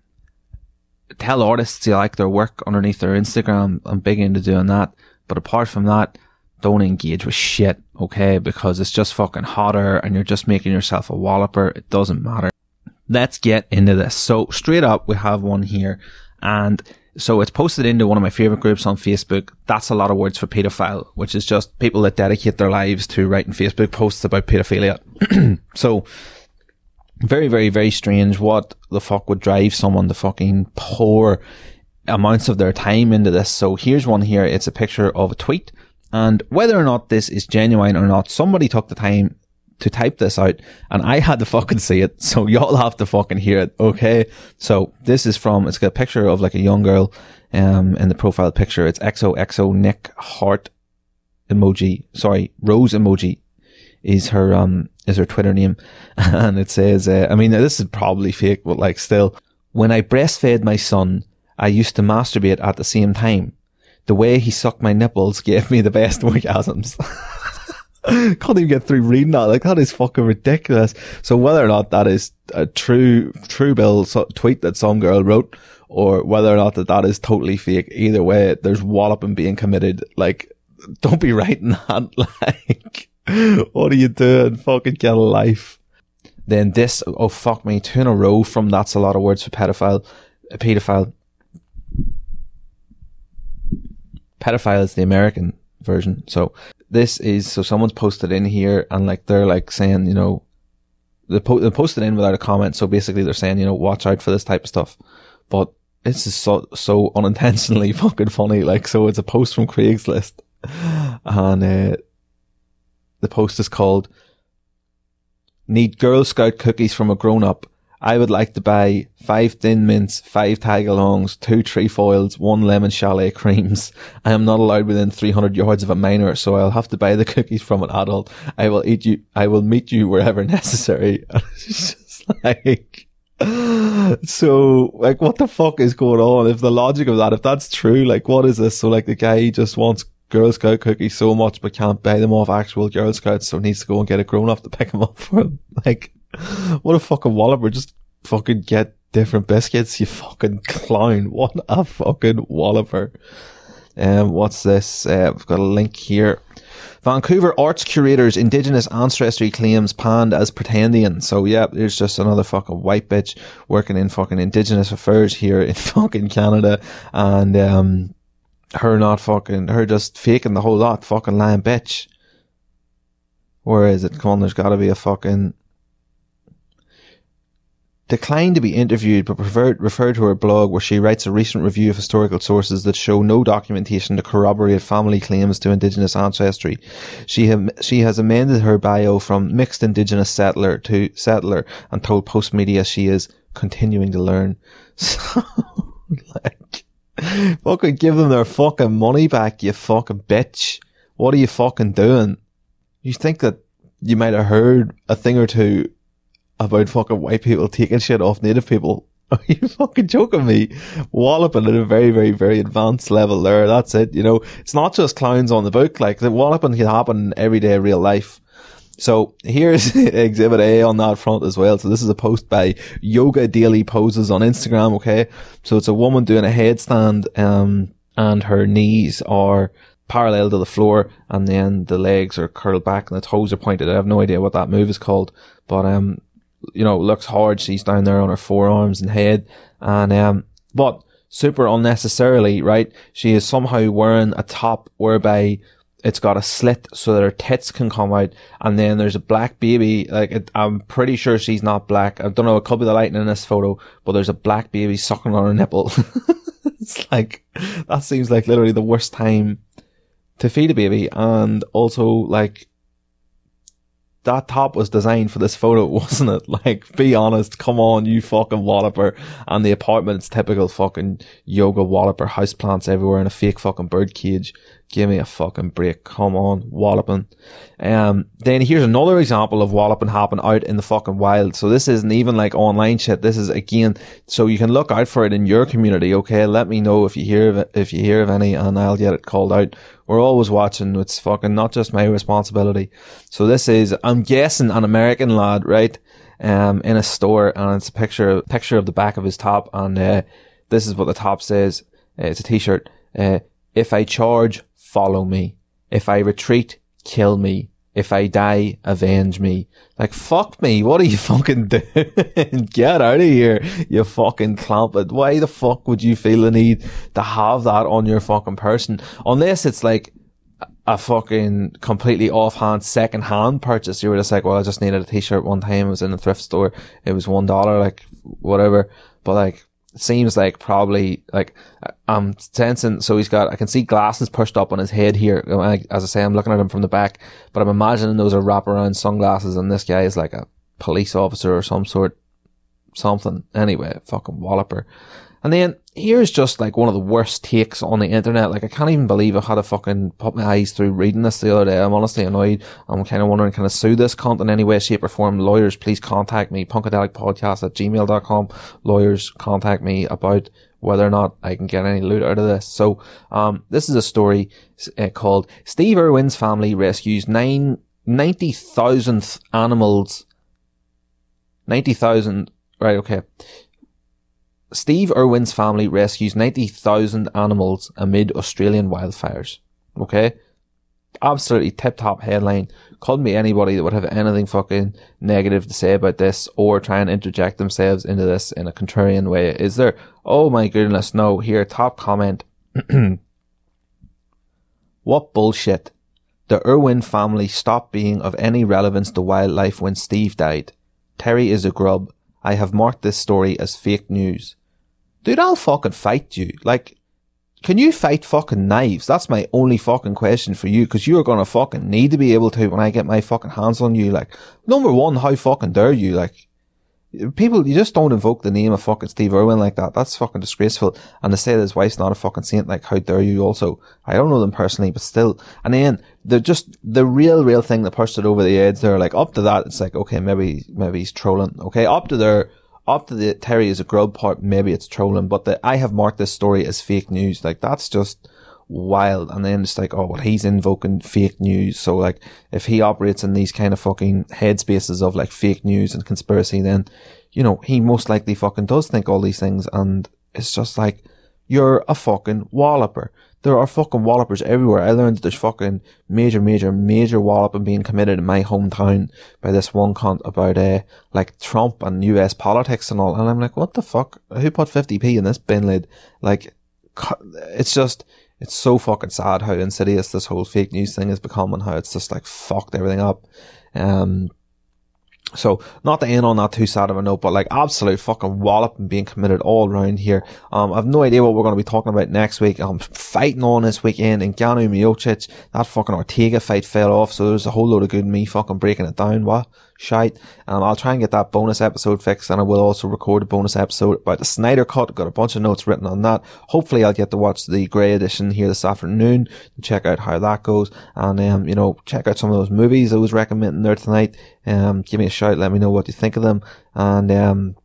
tell artists you like their work underneath their Instagram. I'm big into doing that. But apart from that, don't engage with shit, okay? Because it's just fucking hotter and you're just making yourself a walloper. It doesn't matter. Let's get into this. So straight up, we have one here and so it's posted into one of my favorite groups on Facebook. That's a lot of words for pedophile, which is just people that dedicate their lives to writing Facebook posts about pedophilia. so very, very, very strange. What the fuck would drive someone to fucking pour amounts of their time into this? So here's one here. It's a picture of a tweet. And whether or not this is genuine or not, somebody took the time to type this out and I had to fucking see it. So y'all have to fucking hear it. Okay. So this is from, it's got a picture of like a young girl, um, in the profile picture. It's XOXO Nick heart emoji. Sorry, rose emoji is her, um, is her Twitter name. And it says, uh, I mean, this is probably fake, but like still, when I breastfed my son, I used to masturbate at the same time. The way he sucked my nipples gave me the best orgasms. Can't even get through reading that. Like that is fucking ridiculous. So whether or not that is a true, true bill so- tweet that some girl wrote, or whether or not that that is totally fake, either way, there's walloping being committed. Like, don't be writing that. Like, what are you doing? Fucking get a life. Then this, oh fuck me, two in a row from that's a lot of words for pedophile, a pedophile. Pedophile is the American version. So this is, so someone's posted in here and like they're like saying, you know, they, po- they posted in without a comment. So basically they're saying, you know, watch out for this type of stuff. But this is so, so unintentionally fucking funny. Like, so it's a post from Craigslist and, uh, the post is called Need Girl Scout cookies from a grown up. I would like to buy five thin mints, five tagalongs, two trefoils, one lemon chalet creams. I am not allowed within 300 yards of a minor, so I'll have to buy the cookies from an adult. I will eat you, I will meet you wherever necessary. it's just like, so like what the fuck is going on? If the logic of that, if that's true, like what is this? So like the guy just wants Girl Scout cookies so much, but can't buy them off actual Girl Scouts, so needs to go and get a grown up to pick them up for him. Like, what a fucking walloper. Just fucking get different biscuits, you fucking clown. What a fucking walloper. Um, what's this? Uh, I've got a link here. Vancouver arts curators indigenous ancestry claims panned as pretendian. So yeah, there's just another fucking white bitch working in fucking indigenous affairs here in fucking Canada and um her not fucking her just faking the whole lot, fucking lying bitch. Where is it? Come on, there's gotta be a fucking declined to be interviewed but preferred, referred to her blog where she writes a recent review of historical sources that show no documentation to corroborate family claims to indigenous ancestry. She, have, she has amended her bio from mixed indigenous settler to settler and told Postmedia she is continuing to learn. So, like, fucking give them their fucking money back, you fucking bitch. What are you fucking doing? You think that you might have heard a thing or two about fucking white people taking shit off native people Are you fucking joking me? Walloping at a very, very, very advanced level there. That's it. You know, it's not just clowns on the book. Like the walloping can happen in everyday real life. So here's exhibit A on that front as well. So this is a post by Yoga Daily Poses on Instagram. Okay. So it's a woman doing a headstand, um, and her knees are parallel to the floor and then the legs are curled back and the toes are pointed. I have no idea what that move is called, but, um, you know, looks hard. She's down there on her forearms and head. And, um, but super unnecessarily, right? She is somehow wearing a top whereby it's got a slit so that her tits can come out. And then there's a black baby. Like, it, I'm pretty sure she's not black. I don't know. It could be the lighting in this photo, but there's a black baby sucking on her nipple. it's like, that seems like literally the worst time to feed a baby. And also like, that top was designed for this photo, wasn't it? Like, be honest, come on, you fucking walloper. And the apartment's typical fucking yoga walloper, houseplants everywhere in a fake fucking bird cage. Give me a fucking break. Come on, walloping. Um, then here's another example of walloping happen out in the fucking wild. So this isn't even like online shit. This is again, so you can look out for it in your community. Okay. Let me know if you hear of it, if you hear of any and I'll get it called out. We're always watching. It's fucking not just my responsibility. So this is, I'm guessing an American lad, right? Um, in a store and it's a picture, picture of the back of his top. And, uh, this is what the top says. Uh, it's a t-shirt. Uh, if I charge, follow me. If I retreat, kill me. If I die, avenge me. Like, fuck me. What are you fucking doing? Get out of here, you fucking clampet. Why the fuck would you feel the need to have that on your fucking person? Unless it's like a fucking completely offhand second hand purchase. You were just like, well, I just needed a t-shirt one time. It was in a thrift store. It was one dollar, like, whatever. But like, seems like probably like I'm sensing. So he's got I can see glasses pushed up on his head here. As I say, I'm looking at him from the back, but I'm imagining those are wraparound sunglasses, and this guy is like a police officer or some sort, something. Anyway, fucking walloper. And then here's just like one of the worst takes on the internet. Like I can't even believe I had to fucking put my eyes through reading this the other day. I'm honestly annoyed. I'm kind of wondering, can I sue this cunt in any way, shape or form? Lawyers, please contact me. Punkadelicpodcast at gmail.com. Lawyers, contact me about whether or not I can get any loot out of this. So, um, this is a story uh, called Steve Irwin's family rescues nine, 90,000 animals. 90,000, right, okay. Steve Irwin's family rescues 90,000 animals amid Australian wildfires. Okay? Absolutely tip top headline. Couldn't be anybody that would have anything fucking negative to say about this or try and interject themselves into this in a contrarian way. Is there? Oh my goodness, no. Here, top comment. what bullshit. The Irwin family stopped being of any relevance to wildlife when Steve died. Terry is a grub. I have marked this story as fake news dude, I'll fucking fight you. Like, can you fight fucking knives? That's my only fucking question for you, because you're gonna fucking need to be able to when I get my fucking hands on you. Like, number one, how fucking dare you? Like, people, you just don't invoke the name of fucking Steve Irwin like that. That's fucking disgraceful. And to say that his wife's not a fucking saint, like, how dare you also? I don't know them personally, but still. And then, they're just, the real, real thing that pushed it over the edge, they're like, up to that, it's like, okay, maybe, maybe he's trolling. Okay, up to there, after the Terry is a grub part, maybe it's trolling, but the, I have marked this story as fake news. Like that's just wild. And then it's like, oh, well, he's invoking fake news. So like, if he operates in these kind of fucking headspaces of like fake news and conspiracy, then, you know, he most likely fucking does think all these things. And it's just like, you're a fucking walloper there are fucking wallopers everywhere. I learned that there's fucking major, major, major walloping being committed in my hometown by this one cunt about, uh, like Trump and US politics and all. And I'm like, what the fuck? Who put 50p in this bin lid? Like, it's just, it's so fucking sad how insidious this whole fake news thing has become and how it's just like fucked everything up. Um, so not to end on that too sad of a note, but like absolute fucking wallop and being committed all around here. Um, I've no idea what we're going to be talking about next week. I'm fighting on this weekend in Ngannou Miocic. That fucking Ortega fight fell off, so there's a whole load of good me fucking breaking it down. What? Shite. Um, I'll try and get that bonus episode fixed and I will also record a bonus episode about the Snyder Cut. Got a bunch of notes written on that. Hopefully I'll get to watch the grey edition here this afternoon and check out how that goes. And, um, you know, check out some of those movies I was recommending there tonight. Um, give me a shout. Let me know what you think of them. And, um,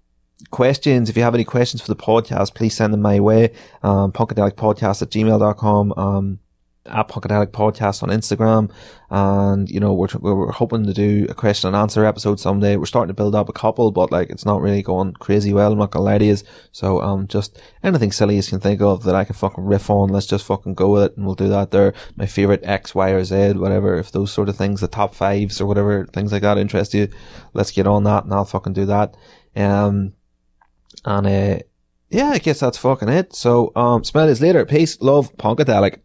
questions, if you have any questions for the podcast, please send them my way. Um, punkadelicpodcast at gmail.com. Um, at Punkadelic Podcast on Instagram. And, you know, we're, we're hoping to do a question and answer episode someday. We're starting to build up a couple, but like, it's not really going crazy well. I'm not gonna lie to you. So, um, just anything silly you can think of that I can fucking riff on. Let's just fucking go with it and we'll do that there. My favorite X, Y, or Z, whatever. If those sort of things, the top fives or whatever, things like that interest you, let's get on that and I'll fucking do that. Um, and, uh, yeah, I guess that's fucking it. So, um, smell is later. Peace, love, Punkadelic.